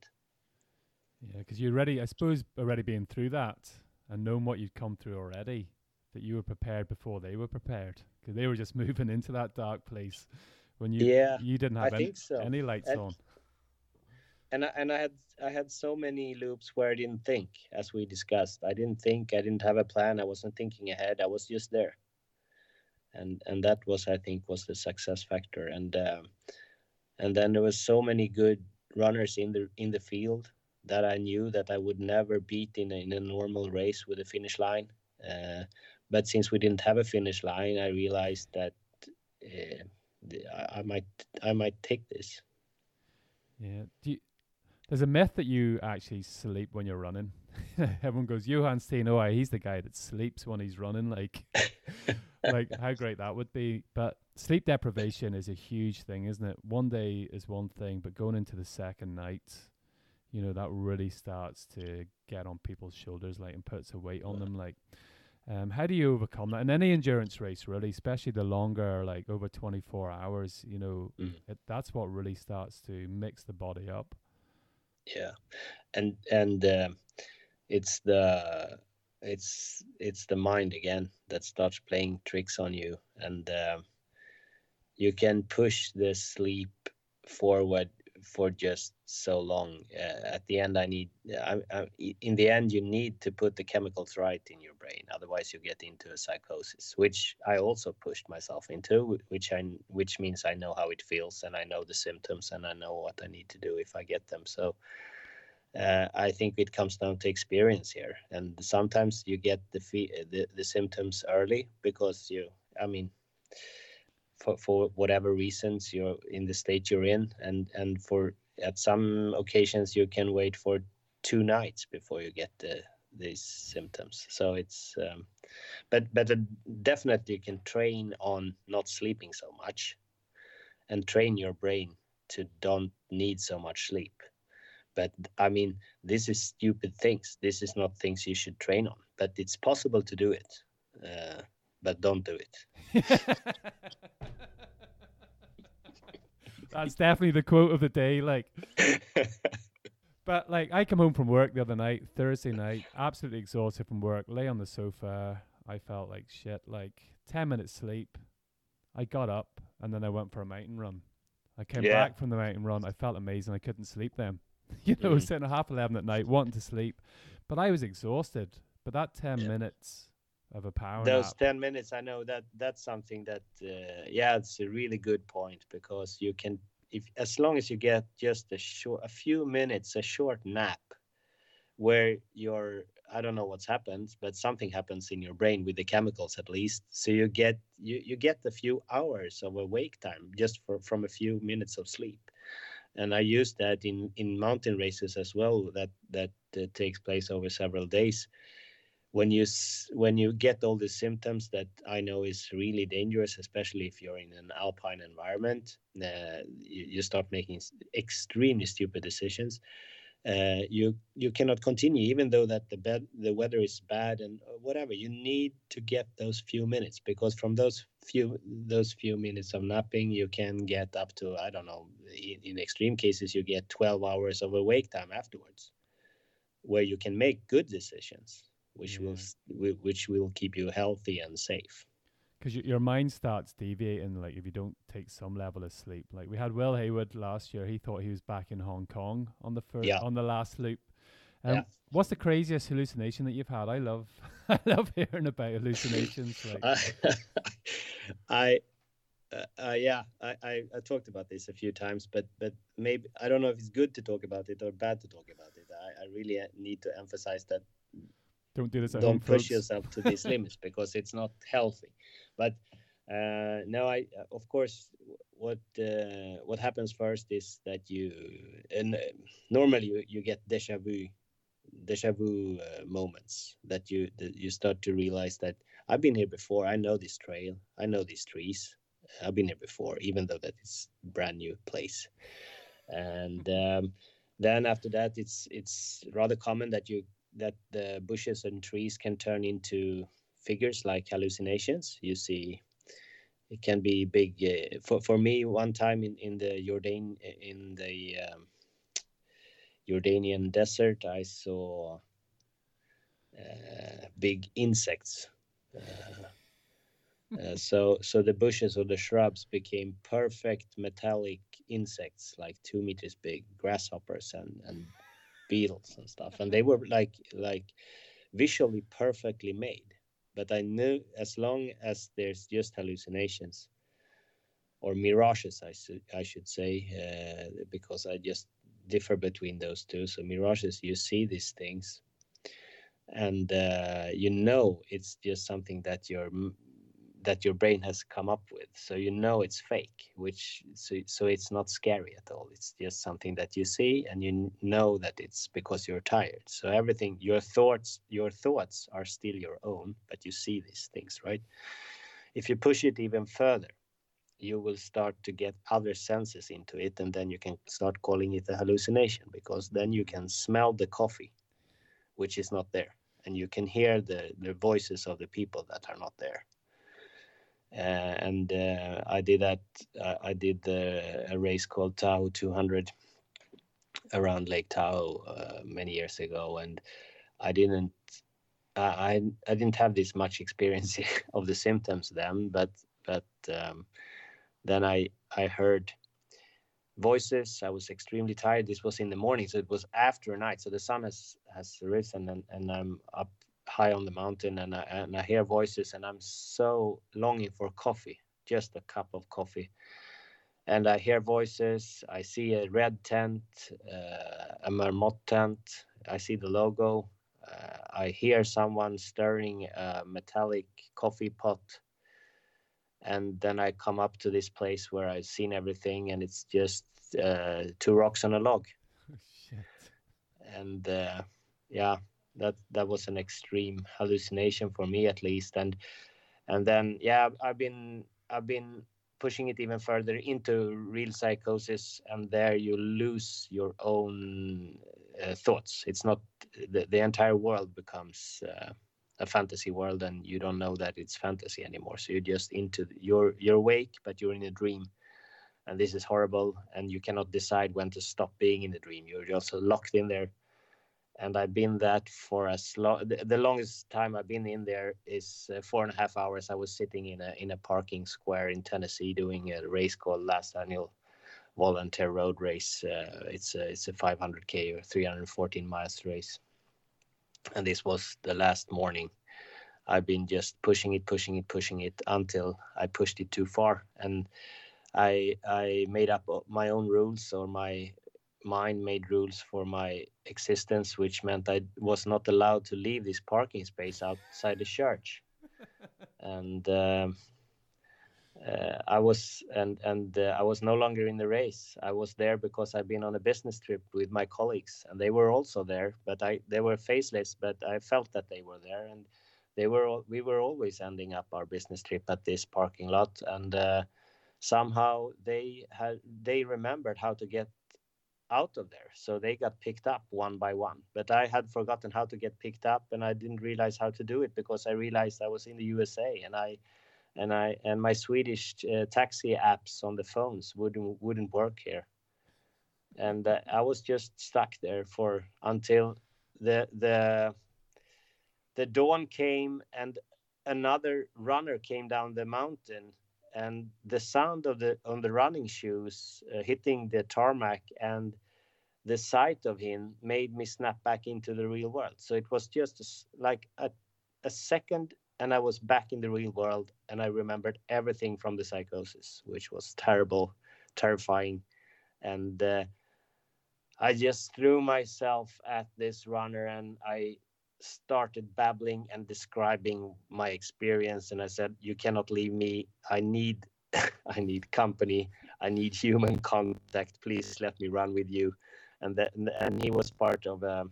Yeah, because you're ready. I suppose already being through that and knowing what you'd come through already, that you were prepared before they were prepared because they were just moving into that dark place when you yeah you didn't have any, so. any lights and, on. And I, and I had I had so many loops where I didn't think, as we discussed. I didn't think. I didn't have a plan. I wasn't thinking ahead. I was just there. And and that was I think was the success factor. And um, and then there was so many good runners in the in the field that I knew that I would never beat in a, in a normal race with a finish line. Uh, but since we didn't have a finish line, I realized that uh, I, I, might I might take this. Yeah. Do you, there's a myth that you actually sleep when you're running. Everyone goes, Johan Steene, oh, he's the guy that sleeps when he's running. Like, like how great that would be. But sleep deprivation is a huge thing, isn't it? One day is one thing, but going into the second night, you know, that really starts to get on people's shoulders, like, and puts a weight on them. Like, um, how do you overcome that in any endurance race, really, especially the longer, like over 24 hours? You know, mm. it, that's what really starts to mix the body up. Yeah, and and uh, it's the it's it's the mind again that starts playing tricks on you, and uh, you can push the sleep forward for just so long. Uh, at the end, I need. I, I, in the end, you need to put the chemicals right in your brain. Otherwise, you get into a psychosis, which I also pushed myself into. Which I, which means I know how it feels, and I know the symptoms, and I know what I need to do if I get them. So. Uh, I think it comes down to experience here, and sometimes you get the, the the symptoms early because you. I mean, for, for whatever reasons you're in the state you're in and and for at some occasions you can wait for two nights before you get the, these symptoms. So it's um, but but uh, definitely you can train on not sleeping so much and train your brain to don't need so much sleep. But i mean this is stupid things. This is not things you should train on but it's possible to do it uh, but don't do it That's definitely the quote of the day. Like, but like, I come home from work the other night, Thursday night, absolutely exhausted from work, lay on the sofa. I felt like shit. Like ten minutes sleep. I got up and then I went for a mountain run. I came yeah. back from the mountain run. I felt amazing. I couldn't sleep then. you know, mm. sitting at half eleven at night, wanting to sleep, but I was exhausted. But that ten yeah. minutes of a power those nap. 10 minutes i know that that's something that uh, yeah it's a really good point because you can if as long as you get just a short a few minutes a short nap where you're i don't know what's happened but something happens in your brain with the chemicals at least. So you get you, you get a few hours of awake time just for, from a few minutes of sleep. And i use that in in mountain races as well that that uh, takes place over several days when you when you get all the symptoms that I know is really dangerous, especially if you're in an alpine environment, uh, you, you, start making extremely stupid decisions. Uh, you you cannot continue, even though that the bed the weather is bad and uh, whatever. You need to get those few minutes because from those few those few minutes of napping, you can get up to I don't know. In, in extreme cases, you get 12 hours of awake time afterwards, where you can make good decisions which yeah. will which will keep you healthy and safe because your mind starts deviating like if you don't take some level of sleep like we had will Hayward last year he thought he was back in hong kong on the first yeah. on the last loop um, yeah. what's the craziest hallucination that you've had i love i love hearing about hallucinations like. i uh, uh, yeah, I, I, I, talked about this a few times, but but maybe I don't know if it's good to talk about it or bad to talk about it. I, I really uh, need to emphasize that don't do this at don't home, push folks. yourself to these limits because it's not healthy but uh, no i of course what uh, what happens first is that you and uh, normally you, you get deja vu deja vu uh, moments that you that you start to realize that i've been here before i know this trail i know these trees I've been here before, even though that it's brand new place. And um, then after that, it's it's rather common that you that the bushes and trees can turn into figures like hallucinations. You see, it can be big. Uh, for for me, one time in in the Jordan in the um, Jordanian desert, I saw uh, big insects. Uh, uh, so so the bushes or the shrubs became perfect metallic insects like two meters big grasshoppers and and beetles and stuff and they were like like visually perfectly made. But i knew as long as there's just hallucinations or mirages i should i should say uh, because i just differ between those two. So mirages you see these things and uh, you know it's just something that your that your brain has come up with so you know it's fake which so, so it's not scary at all. It's just something that you see and you know that it's because you're tired. So everything your thoughts your thoughts are still your own but you see these things right? If you push it even further you will start to get other senses into it and then you can start calling it a hallucination because then you can smell the coffee which is not there and you can hear the the voices of the people that are not there and uh, I did that. Uh, I did the, a race called Tahoe 200 around Lake Tahoe many years ago, and I didn't. I I didn't have this much experience of the symptoms then, but but um, then I I heard voices. I was extremely tired. This was in the morning, so it was after a night. So the sun has has risen, and, and I'm up high on the mountain and I, and I hear voices and I'm so longing for coffee, just a cup of coffee. And I hear voices. I see a red tent, uh, a marmot tent. I see the logo. Uh, I hear someone stirring a metallic coffee pot. And then I come up to this place where I've seen everything, and it's just uh, two rocks on a log. and uh, yeah, that that was an extreme hallucination for me at least. And and then yeah i've been i've been pushing it even further into real psychosis and there you lose your own uh, thoughts. It's not the, the entire world becomes uh, a fantasy world and you don't know that it's fantasy anymore. So you're just into you're you're awake but you're in a dream. And this is horrible and you cannot decide when to stop being in the dream. You're just locked in there and I've been that for as long. The, the, longest time I've been in there is uh, four and a half hours. I was sitting in a in a parking square in Tennessee doing a race called Last Annual Volunteer Road Race. Uh, it's a it's a 500k or 314 miles race, and this was the last morning. I've been just pushing it, pushing it, pushing it until I pushed it too far, and I I made up my own rules or my mind made rules for my existence, which meant I was not allowed to leave this parking space outside the church. and um, uh, I was and and uh, I was no longer in the race. I was there because I've been on a business trip with my colleagues, and they were also there. But I they were faceless, but I felt that they were there, and they were we were always ending up our business trip at this parking lot, and uh, somehow they had they remembered how to get out of there. So they got picked up one by one. But I had forgotten how to get picked up and I didn't realize how to do it because I realized I was in the USA and I and I and my Swedish uh, taxi apps on the phones wouldn't wouldn't work here. And uh, I was just stuck there for until the the the dawn came and another runner came down the mountain and the sound of the on the running shoes uh, hitting the tarmac and the sight of him made me snap back into the real world. So it was just a, like a, a second and i was back in the real world and i remembered everything from the psychosis which was terrible terrifying. And uh, i just threw myself at this runner and i started babbling and describing my experience and i said you cannot leave me. I need i need company. I need human contact. Please let me run with you. And that and he was part of um,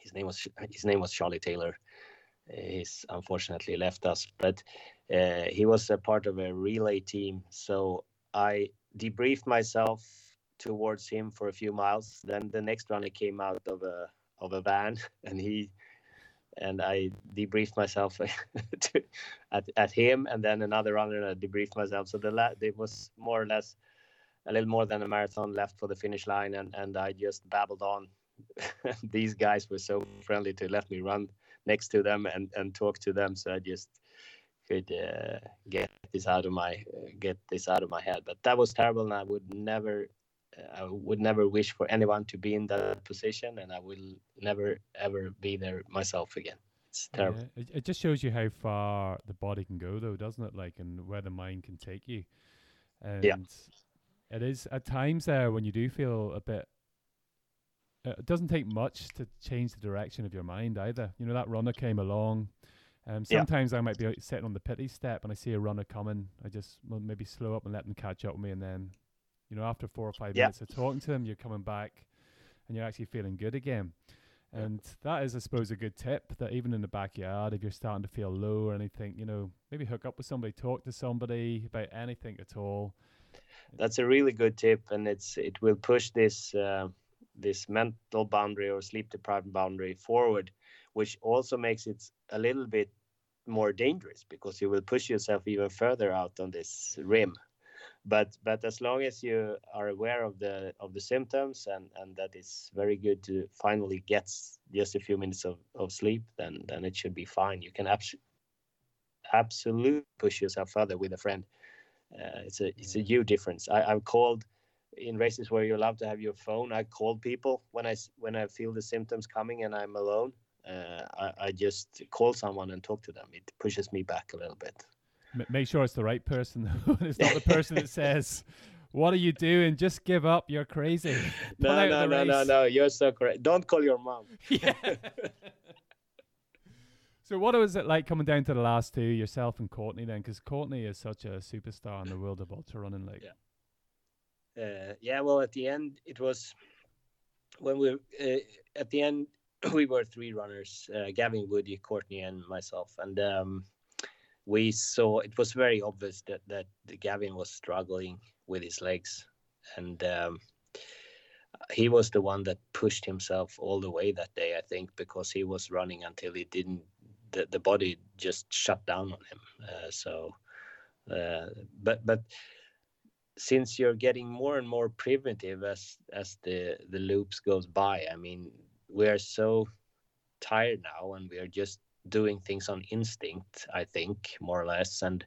his name was his name was charlie taylor. He's unfortunately left us. But uh, he was a part of a relay team, so I debriefed myself towards him for a few miles. Then the next runner came out of a of a van, and he and I debriefed myself to, at at him, and then another runner, and I debriefed myself. So the la- it was more or less a little more than a marathon left for the finish line, and and I just babbled on. These guys were so friendly to let me run next to them and and talk to them, so I just could uh, get this out of my uh, get this out of my head. But that was terrible, and I would never I would never wish for anyone to be in that position, and I will never ever be there myself again. It's terrible. Yeah, it, it just shows you how far the body can go, though, doesn't it? Like, and where the mind can take you. And yeah. it is at times there when you do feel a bit. Uh, it doesn't take much to change the direction of your mind either. You know that runner came along. Um, sometimes yeah. I might be sitting on the pity step and I see a runner coming. I just well, maybe slow up and let them catch up with me, and then you know, after four or five minutes of talking to them, you're coming back and you're actually feeling good again. And that is, I suppose, a good tip that even in the backyard, if you're starting to feel low or anything, you know, maybe hook up with somebody, talk to somebody about anything at all. That's a really good tip, and it's it will push this uh, this mental boundary or sleep deprived boundary forward, which also makes it a little bit more dangerous because you will push yourself even further out on this rim but but as long as you are aware of the of the symptoms and and that it's very good to finally get just a few minutes of, of sleep then then it should be fine. You can abs- absolutely push yourself further with a friend. Uh, it's a it's a huge difference. I, i've called in races where you're allowed to have your phone. I call people when i when i feel the symptoms coming and i'm alone. Uh, I, I just call someone and talk to them. It pushes me back a little bit make sure it's the right person. it's not the person that says, "What are you doing? Just give up. You're crazy." no, no, no, no, no. You're so correct. Don't call your mom. yeah. so, what was it like coming down to the last two, yourself and Courtney? Then, because Courtney is such a superstar in the world of ultra running. Like, yeah, uh, yeah. Well, at the end, it was when we uh, at the end we were three runners: uh, Gavin, Woody, Courtney, and myself, and. Um, we saw it was very obvious that that Gavin was struggling with his legs, and um, he was the one that pushed himself all the way that day. I think because he was running until he didn't. The, the body just shut down on him. Uh, so, uh, but but since you're getting more and more primitive as as the the loops goes by, I mean we are so tired now, and we are just doing things on instinct, I think, more or less, and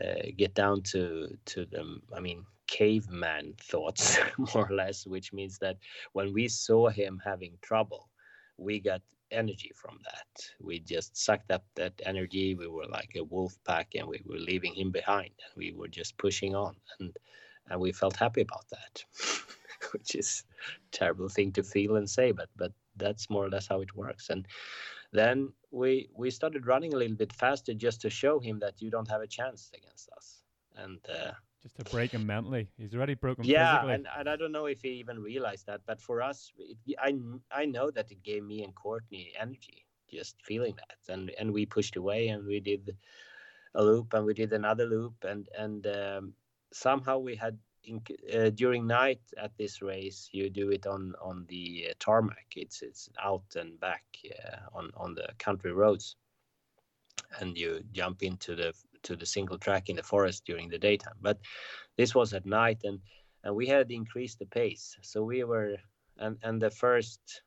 uh, get down to to the, I mean, caveman thoughts, more or less, which means that when we saw him having trouble, we got energy from that. We just sucked up that energy. We were like a wolf pack, and we were leaving him behind, and we were just pushing on, and and we felt happy about that, which is terrible thing to feel and say, but but that's more or less how it works, and then we we started running a little bit faster just to show him that you don't have a chance against us. And uh, just to break him mentally, he's already broken. Yeah, and, and I don't know if he even realized that, but for us, it, I I know that it gave me and Courtney energy just feeling that, and and we pushed away and we did a loop and we did another loop and and um, somehow we had uh, during night at this race you do it on on the uh, tarmac. It's it's out and back uh, on on the country roads. And you jump into the to the single track in the forest during the daytime. But this was at night and and we had increased the pace. So we were and and the first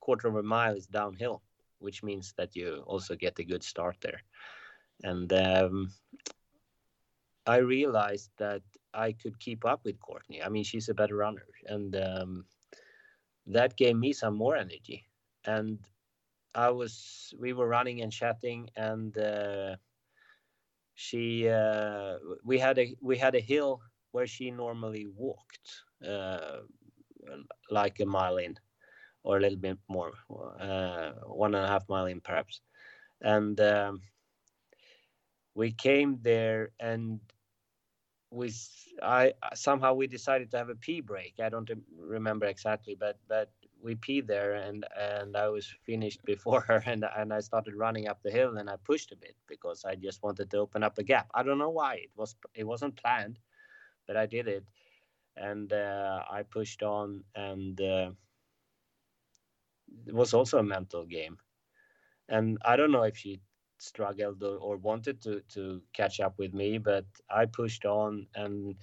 quarter of a mile is downhill which means that you also get a good start there. And um, I realized that I could keep up with Courtney. I mean, she's a better runner, and um, that gave me some more energy. And I was, we were running and chatting, and uh, she, uh, we had a, we had a hill where she normally walked, uh, like a mile in, or a little bit more, uh, one and a half mile in perhaps, and. Um, we came there and we I somehow we decided to have a pee break. I don't remember exactly, but but we peed there and and I was finished before her and and I started running up the hill and I pushed a bit because I just wanted to open up a gap. I don't know why it was it wasn't planned, but I did it, and uh, I pushed on and uh, it was also a mental game, and I don't know if she struggled or, wanted to to catch up with me, but I pushed on and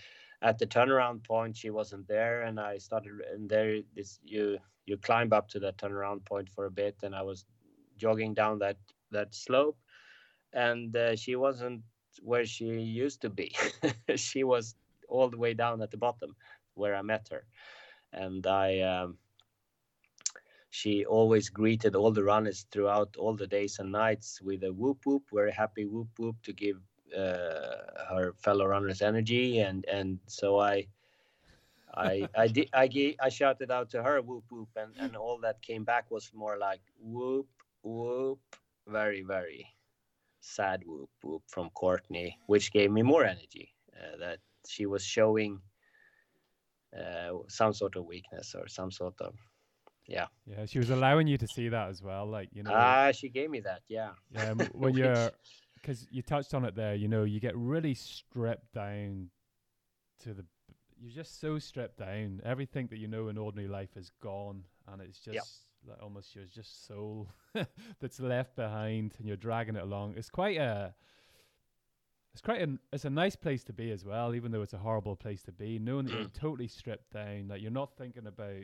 at the turnaround point she wasn't there and i started and there this you you climb up to that turnaround point for a bit and i was jogging down that that slope and uh, she wasn't where she used to be. She was all the way down at the bottom where i met her and i um, she always greeted all the runners throughout all the days and nights with a whoop whoop very happy whoop whoop to give uh, her fellow runners energy. And and so i I I did I gave, I shouted out to her whoop whoop and and all that came back was more like whoop whoop very very sad whoop whoop from Courtney which gave me more energy uh, that she was showing uh, some sort of weakness or some sort of yeah yeah she was allowing you to see that as well like you know ah she gave me that yeah yeah when you're because you touched on it there. You know, you get really stripped down to the. You're just so stripped down. Everything that you know in ordinary life is gone, and it's just yep. like almost your just soul that's left behind, and you're dragging it along. It's quite a. It's quite an. It's a nice place to be as well, even though it's a horrible place to be. Knowing that you're totally stripped down, that you're not thinking about,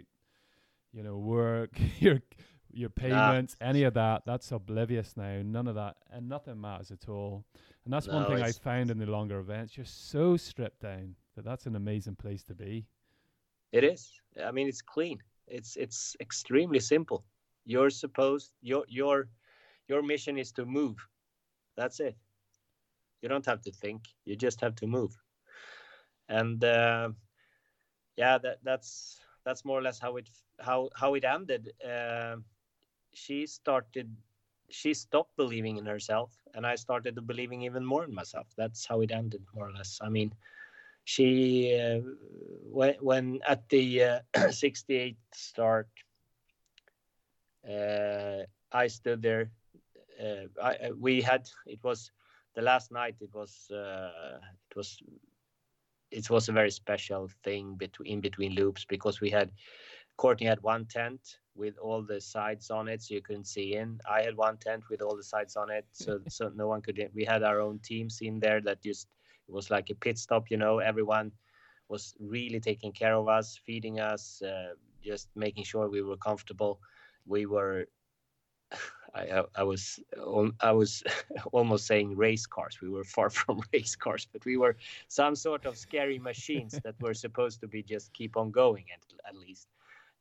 you know, work. you're your payments, nah. any of that, that's oblivious now. None of that, and nothing matters at all. And that's no, one thing I found in the longer events. You're so stripped down that that's an amazing place to be. It is. I mean, it's clean. It's it's extremely simple. You're supposed your your your mission is to move. That's it. You don't have to think. You just have to move. And uh, yeah, that that's that's more or less how it how how it ended. Uh, she started she stopped believing in herself and i started believing even more in myself that's how it ended more or less i mean she uh, when, when at the uh, 68 start uh, i stood there uh, I, we had it was the last night it was uh, it was it was a very special thing between in between loops because we had Courtney had one tent with all the sides on it, so you couldn't see in. I had one tent with all the sides on it, so so no one could. We had our own teams in there that just it was like a pit stop. You know, everyone was really taking care of us, feeding us, uh, just making sure we were comfortable. We were. I, I was I was almost saying race cars. We were far from race cars, but we were some sort of scary machines that were supposed to be just keep on going at, at least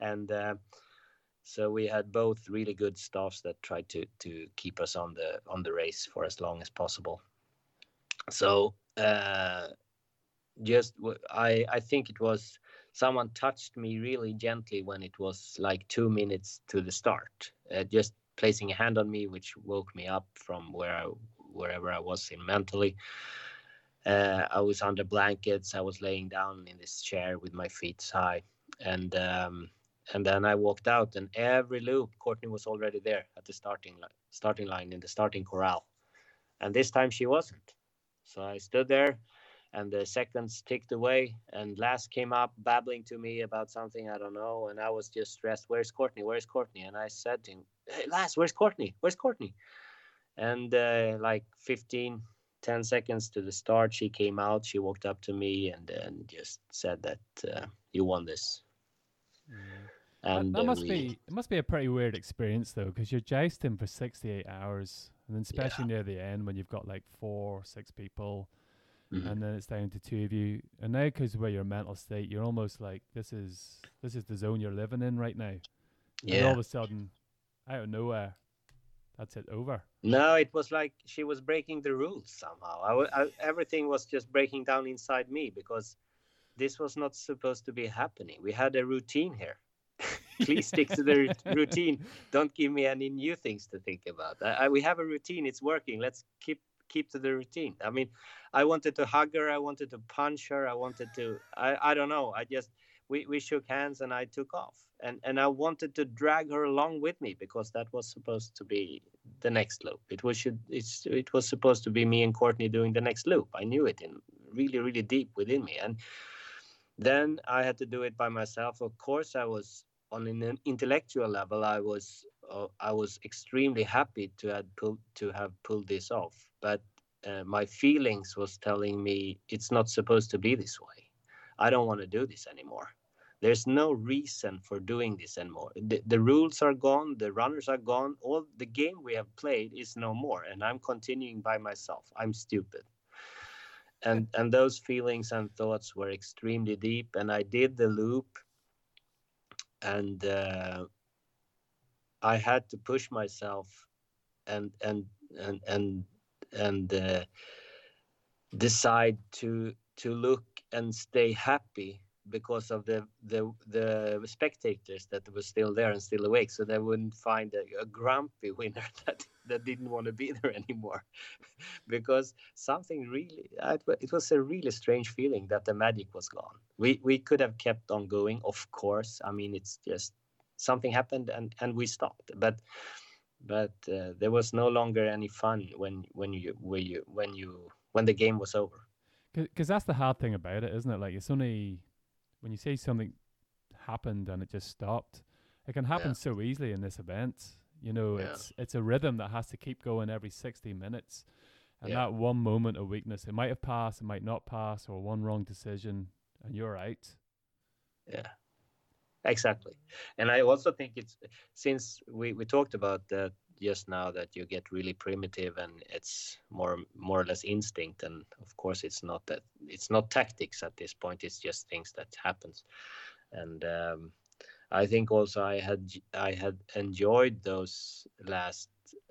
and uh, so we had both really good staffs that tried to to keep us on the on the race for as long as possible. So uh, just I I think it was someone touched me really gently when it was like two minutes to the start, uh, just placing a hand on me, which woke me up from where I, wherever I was in mentally. Uh, I was under blankets. I was laying down in this chair with my feet high, and um, and then I walked out, and every loop, Courtney was already there at the starting line, starting line in the starting corral, and this time she wasn't. So I stood there, and the seconds ticked away, and Laz came up babbling to me about something I don't know, and I was just stressed. Where's Courtney? Where's Courtney? And I said to him, "Hey, Laz, where's Courtney? Where's Courtney?" And uh, like 15, 10 seconds to the start, she came out. She walked up to me and and just said that uh, you won this. Mm. And that, that must be it must be a pretty weird experience though, because you're jousting for sixty eight hours, and then especially yeah. near the end when you've got like four, six people, mm-hmm. and then it's down to two of you. And now, because where your mental state, you're almost like this is this is the zone you're living in right now. Yeah. And all of a sudden, out of nowhere, that's it over. No, it was like she was breaking the rules somehow. I, I, everything was just breaking down inside me because this was not supposed to be happening. We had a routine here please stick to the routine. Don't give me any new things to think about. I, I, we have a routine; it's working. Let's keep keep to the routine. I mean, I wanted to hug her. I wanted to punch her. I wanted to. I I don't know. I just we, we shook hands and I took off. And and I wanted to drag her along with me because that was supposed to be the next loop. It was should it's it was supposed to be me and Courtney doing the next loop. I knew it in really really deep within me. And then I had to do it by myself. Of course, I was on an intellectual level. I was uh, I was extremely happy to have pulled to have pulled this off, but uh, my feelings was telling me it's not supposed to be this way. I don't want to do this anymore. There's no reason for doing this anymore. The, the rules are gone, the runners are gone, all the game we have played is no more, and I'm continuing by myself. I'm stupid. And and those feelings and thoughts were extremely deep. And I did the loop, and uh, I had to push myself, and and and and and uh, decide to to look and stay happy because of the the the spectators that were still there and still awake so they wouldn't find a, a grumpy winner that that didn't want to be there anymore. Because something really it was a really strange feeling that the magic was gone. We we could have kept on going of course. I mean it's just something happened and and we stopped. But but uh, there was no longer any fun when when you when you when you when the game was over. Because that's the hard thing about it, isn't it? Like it's only when you say something happened and it just stopped. It can happen yeah. so easily in this event. You know, yeah. it's it's a rhythm that has to keep going every sixty minutes. And yeah. that one moment of weakness, it might have passed, it might not pass, or one wrong decision, and you're out. Yeah, exactly. And I also think it's since we, we talked about that just now that you get really primitive and it's more more or less instinct and of course it's not that it's not tactics at this point it's just things that happens. And um, i think also i had i had enjoyed those last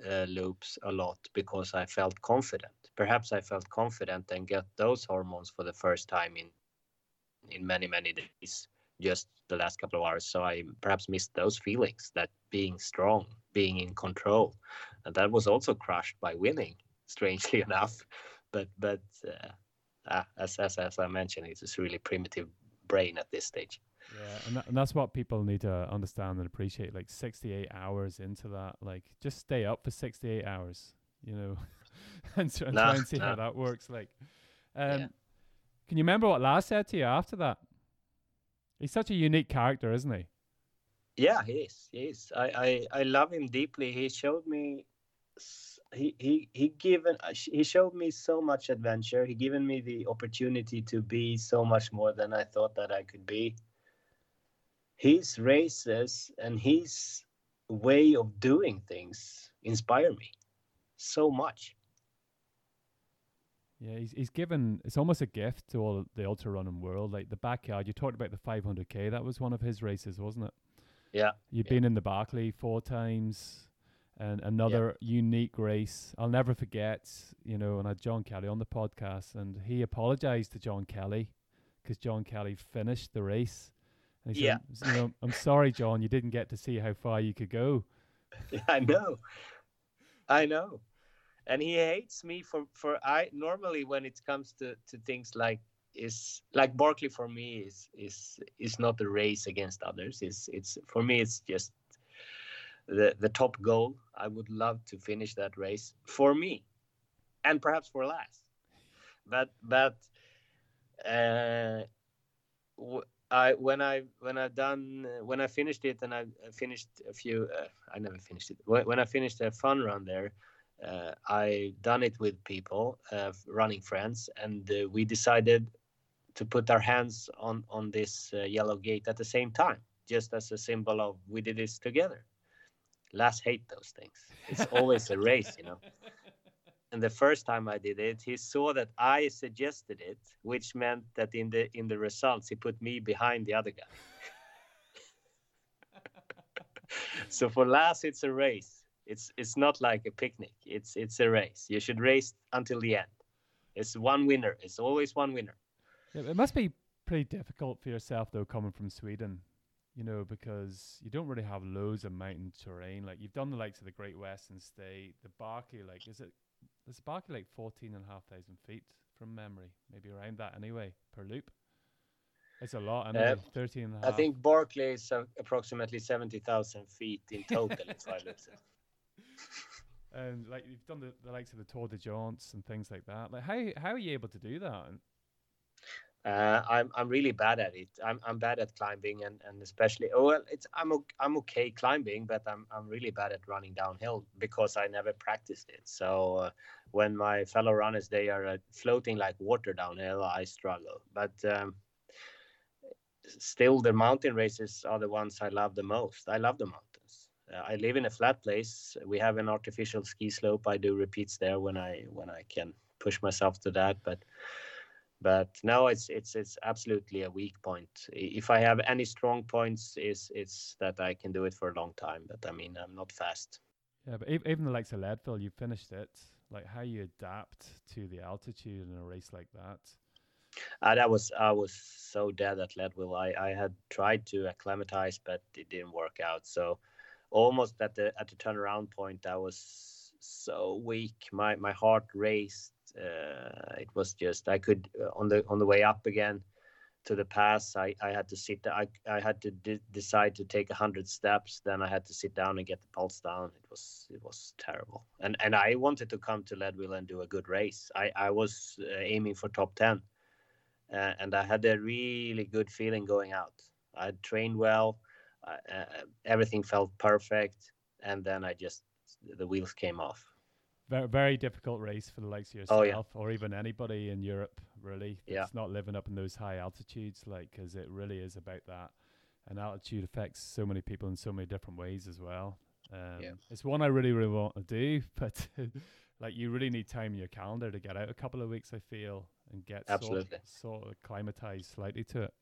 uh, loops a lot because i felt confident. Perhaps i felt confident and get those hormones for the first time in in many many days just the last couple of hours. So I perhaps missed those feelings that being strong, being in control, and that was also crushed by winning. Strangely enough, but but uh, uh, as, as as I mentioned, it's a really primitive brain at this stage. Yeah, and, that, and that's what people need to understand and appreciate. Like 68 hours into that, like just stay up for 68 hours, you know, and, and nah, try and see nah. how that works. Like, um, yeah. can you remember what Laz said to you after that? He's such a unique character, isn't he? Yeah, he is. He is. I, I, I love him deeply. He showed me he he he given uh, he showed me so much adventure. He given me the opportunity to be so much more than I thought that I could be. His races and his way of doing things inspire me so much. Yeah, he's he's given it's almost a gift to all the ultra running world. Like the backyard, you talked about the 500k. That was one of his races, wasn't it? Yeah. You've yeah. been in the Barkley four times, and another yeah. unique race. I'll never forget. You know, and I had John Kelly on the podcast, and he apologized to John Kelly because John Kelly finished the race. And he yeah. Said, you know, I'm sorry, John, you didn't get to see how far you could go. I know. I know and he hates me for for I normally when it comes to to things like is like Barkley for me is is is not a race against others. It's it's for me it's just the the top goal. I would love to finish that race for me, and perhaps for Laz. But but uh, I when I when I done when I finished it and I finished a few. Uh, I never finished it. When, I finished a fun run there, uh, I done it with people, uh, running friends, and uh, we decided to put our hands on on this uh, yellow gate at the same time, just as a symbol of we did this together. Laz hate those things. It's always a race, you know. And the first time I did it, he saw that I suggested it, which meant that in the in the results he put me behind the other guy. so for Laz, it's a race it's it's not like a picnic. It's it's a race. You should race until the end. It's one winner. It's always one winner. Yeah, it must be pretty difficult for yourself though, coming from Sweden. You know, because you don't really have loads of mountain terrain. Like you've done the likes of the Great Western State, the Barkley. Like, is it? Is Barkley like fourteen and a half thousand feet from memory? Maybe around that anyway per loop. It's a lot. I uh, 13 and a half. I think Barkley is uh, approximately 70,000 feet in total, if I look And like you've done the, the likes of the Tor des Géants and things like that. Like how how are you able to do that? Uh, I'm I'm really bad at it. I'm I'm bad at climbing and, and especially oh well it's I'm I'm okay climbing, but I'm I'm really bad at running downhill because I never practiced it. So uh, when my fellow runners they are uh, floating like water downhill, I struggle. But um, still, the mountain races are the ones I love the most. I love the mountains. I live in a flat place. We have an artificial ski slope. I do repeats there when I when I can push myself to that, but but now it's it's it's absolutely a weak point. If i have any strong points is it's that i can do it for a long time but i mean i'm not fast. Yeah but even the likes of leadville you finished it. Like how you adapt to the altitude in a race like that. Uh, that was i was so dead at leadville. I i had tried to acclimatize but it didn't work out. So almost at the at the turnaround point i was so weak my my heart raced uh, it was just I could uh, on the on the way up again to the pass. I, I had to sit. I I had to de- decide to take a hundred steps. Then I had to sit down and get the pulse down. It was it was terrible. And and I wanted to come to Leadville and do a good race. I I was uh, aiming for top ten, uh, and I had a really good feeling going out. I trained well. Uh, everything felt perfect, and then I just the wheels came off very, very difficult race for the likes of yourself oh, yeah. or even anybody in Europe, really. It's yeah. not living up in those high altitudes, like, because it really is about that. And altitude affects so many people in so many different ways as well. Um, yeah. It's one I really, really want to do, but like, you really need time in your calendar to get out a couple of weeks, I feel, and get Absolutely. sort, sort of acclimatized slightly to it.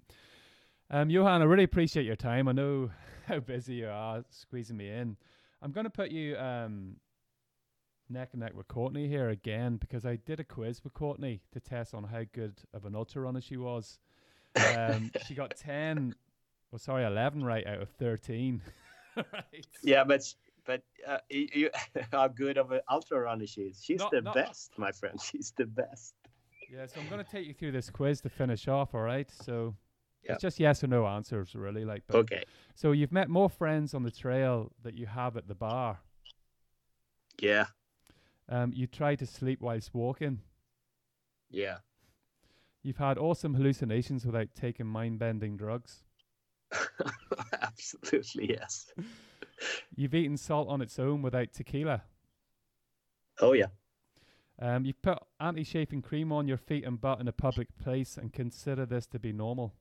Um, Johan, I really appreciate your time. I know how busy you are squeezing me in. I'm going to put you um, neck and neck with Courtney here again because I did a quiz with Courtney to test on how good of an ultra runner she was. Um, she got 10, well, sorry, 11 right out of 13. right. Yeah, but but uh, you, how good of an ultra runner she is. She's not, the not, best, my friend. She's the best. Yeah, so I'm going to take you through this quiz to finish off, all right? So it's just yes or no answers, really. Like, but, okay. So you've met more friends on the trail that you have at the bar. Yeah, um, you try to sleep whilst walking. Yeah. You've had awesome hallucinations without taking mind bending drugs. Absolutely, yes. You've eaten salt on its own without tequila. Oh, yeah. Um, you've put anti chafing cream on your feet and butt in a public place and consider this to be normal.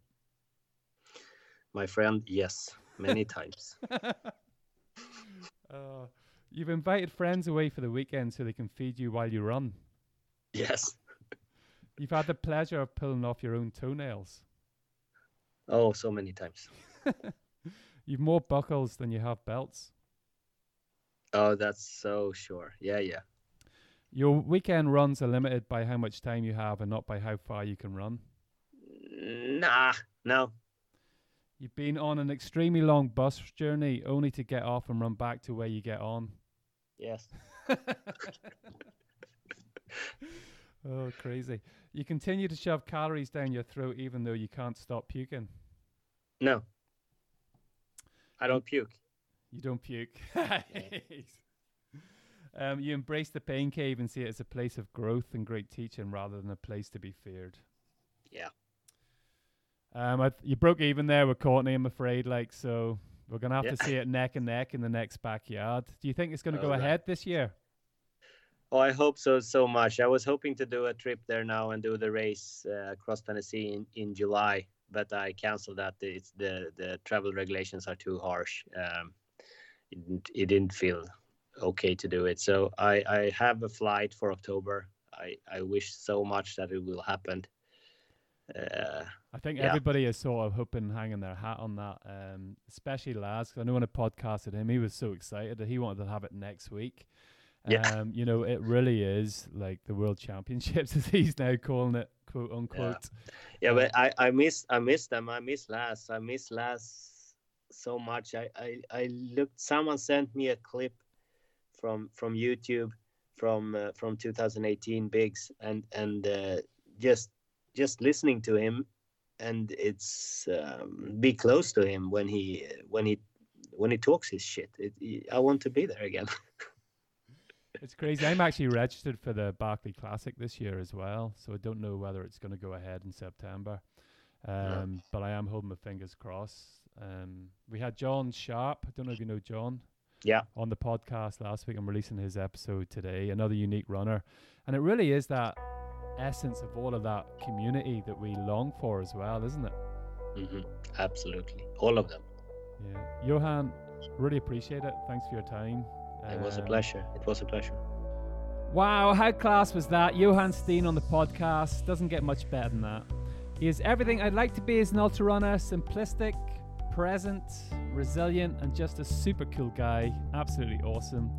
My friend, yes, many times. uh, You've invited friends away for the weekend so they can feed you while you run. Yes. You've had the pleasure of pulling off your own toenails. Oh, so many times. You've more buckles than you have belts. Oh, that's so sure. Yeah, yeah. Your weekend runs are limited by how much time you have and not by how far you can run. Nah, no. You've been on an extremely long bus journey only to get off and run back to where you get on. Yes. oh, crazy. You continue to shove calories down your throat even though you can't stop puking. No. I don't puke. You don't puke. um, you embrace the pain cave and see it as a place of growth and great teaching rather than a place to be feared. Yeah. Um, I, you broke even there with Courtney, I'm afraid. Like, so we're gonna have yeah. to see it neck and neck in the next backyard. Do you think it's gonna oh, go ahead this year? Oh, I hope so so much. I was hoping to do a trip there now and do the race uh, across Tennessee in, in July, but I canceled that. It's the the travel regulations are too harsh. Um, it, didn't, it didn't feel okay to do it. So I I have a flight for October. I I wish so much that it will happen. Uh, I think yeah. everybody is sort of hoping, hanging their hat on that, um, especially Laz. I know when I podcasted him, he was so excited that he wanted to have it next week. Yeah. Um, you know, it really is like the World Championships, as he's now calling it, quote unquote. Yeah, yeah but I, I miss I miss them. I miss Laz. I miss Laz so much. I, I, I looked. Someone sent me a clip from from YouTube from uh, from 2018 Big's, and and uh, just just listening to him and it's um, be close to him when he when he when he talks his shit. It, I want to be there again. it's crazy. I'm actually registered for the Barkley Classic this year as well, so I don't know whether it's going to go ahead in September. Um, But I am holding my fingers crossed. Um, we had John Sharp. I don't know if you know John. Yeah. On the podcast last week, I'm releasing his episode today. Another unique runner, and it really is that essence of all of that community that we long for as well, isn't it? Mm-hmm. Absolutely, all of them. Yeah, Johan, really appreciate it. Thanks for your time. It was a um, pleasure. It was a pleasure. Wow, how class was that? Johan Steene on the podcast. Doesn't get much better than that. He is everything I'd like to be as an ultra runner simplistic, present, resilient, and just a super cool guy. Absolutely awesome.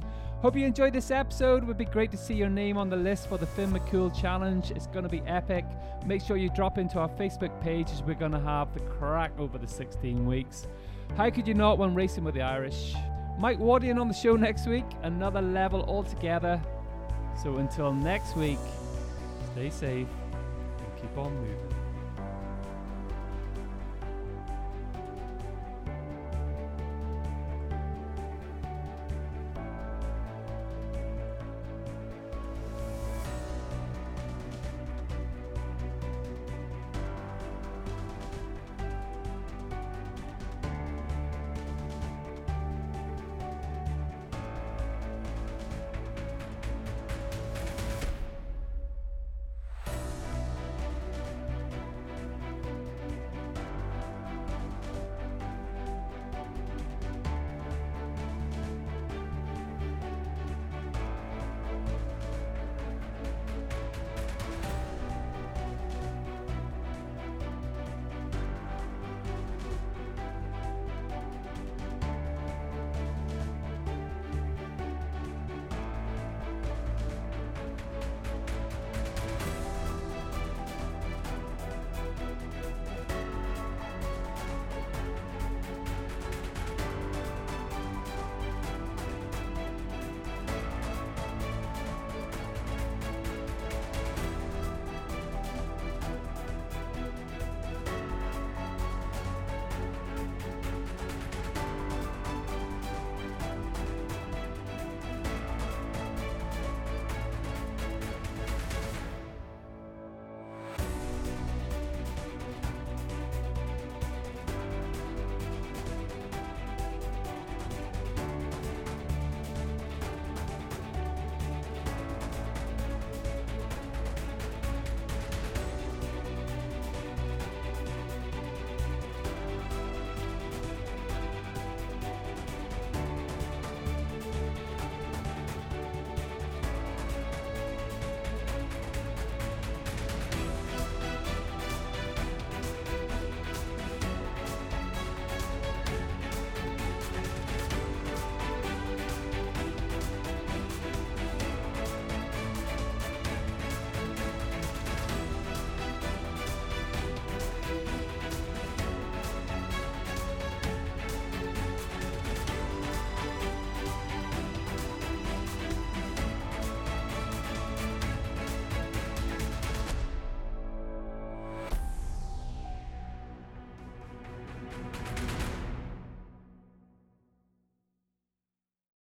Hope you enjoyed this episode. It would be great to see your name on the list for the Finn McCool Challenge. It's going to be epic. Make sure you drop into our Facebook page as we're going to have the craic over the 16 weeks. How could you not when racing with the Irish? Mike Wardian on the show next week. Another level altogether. So until next week, stay safe and keep on moving.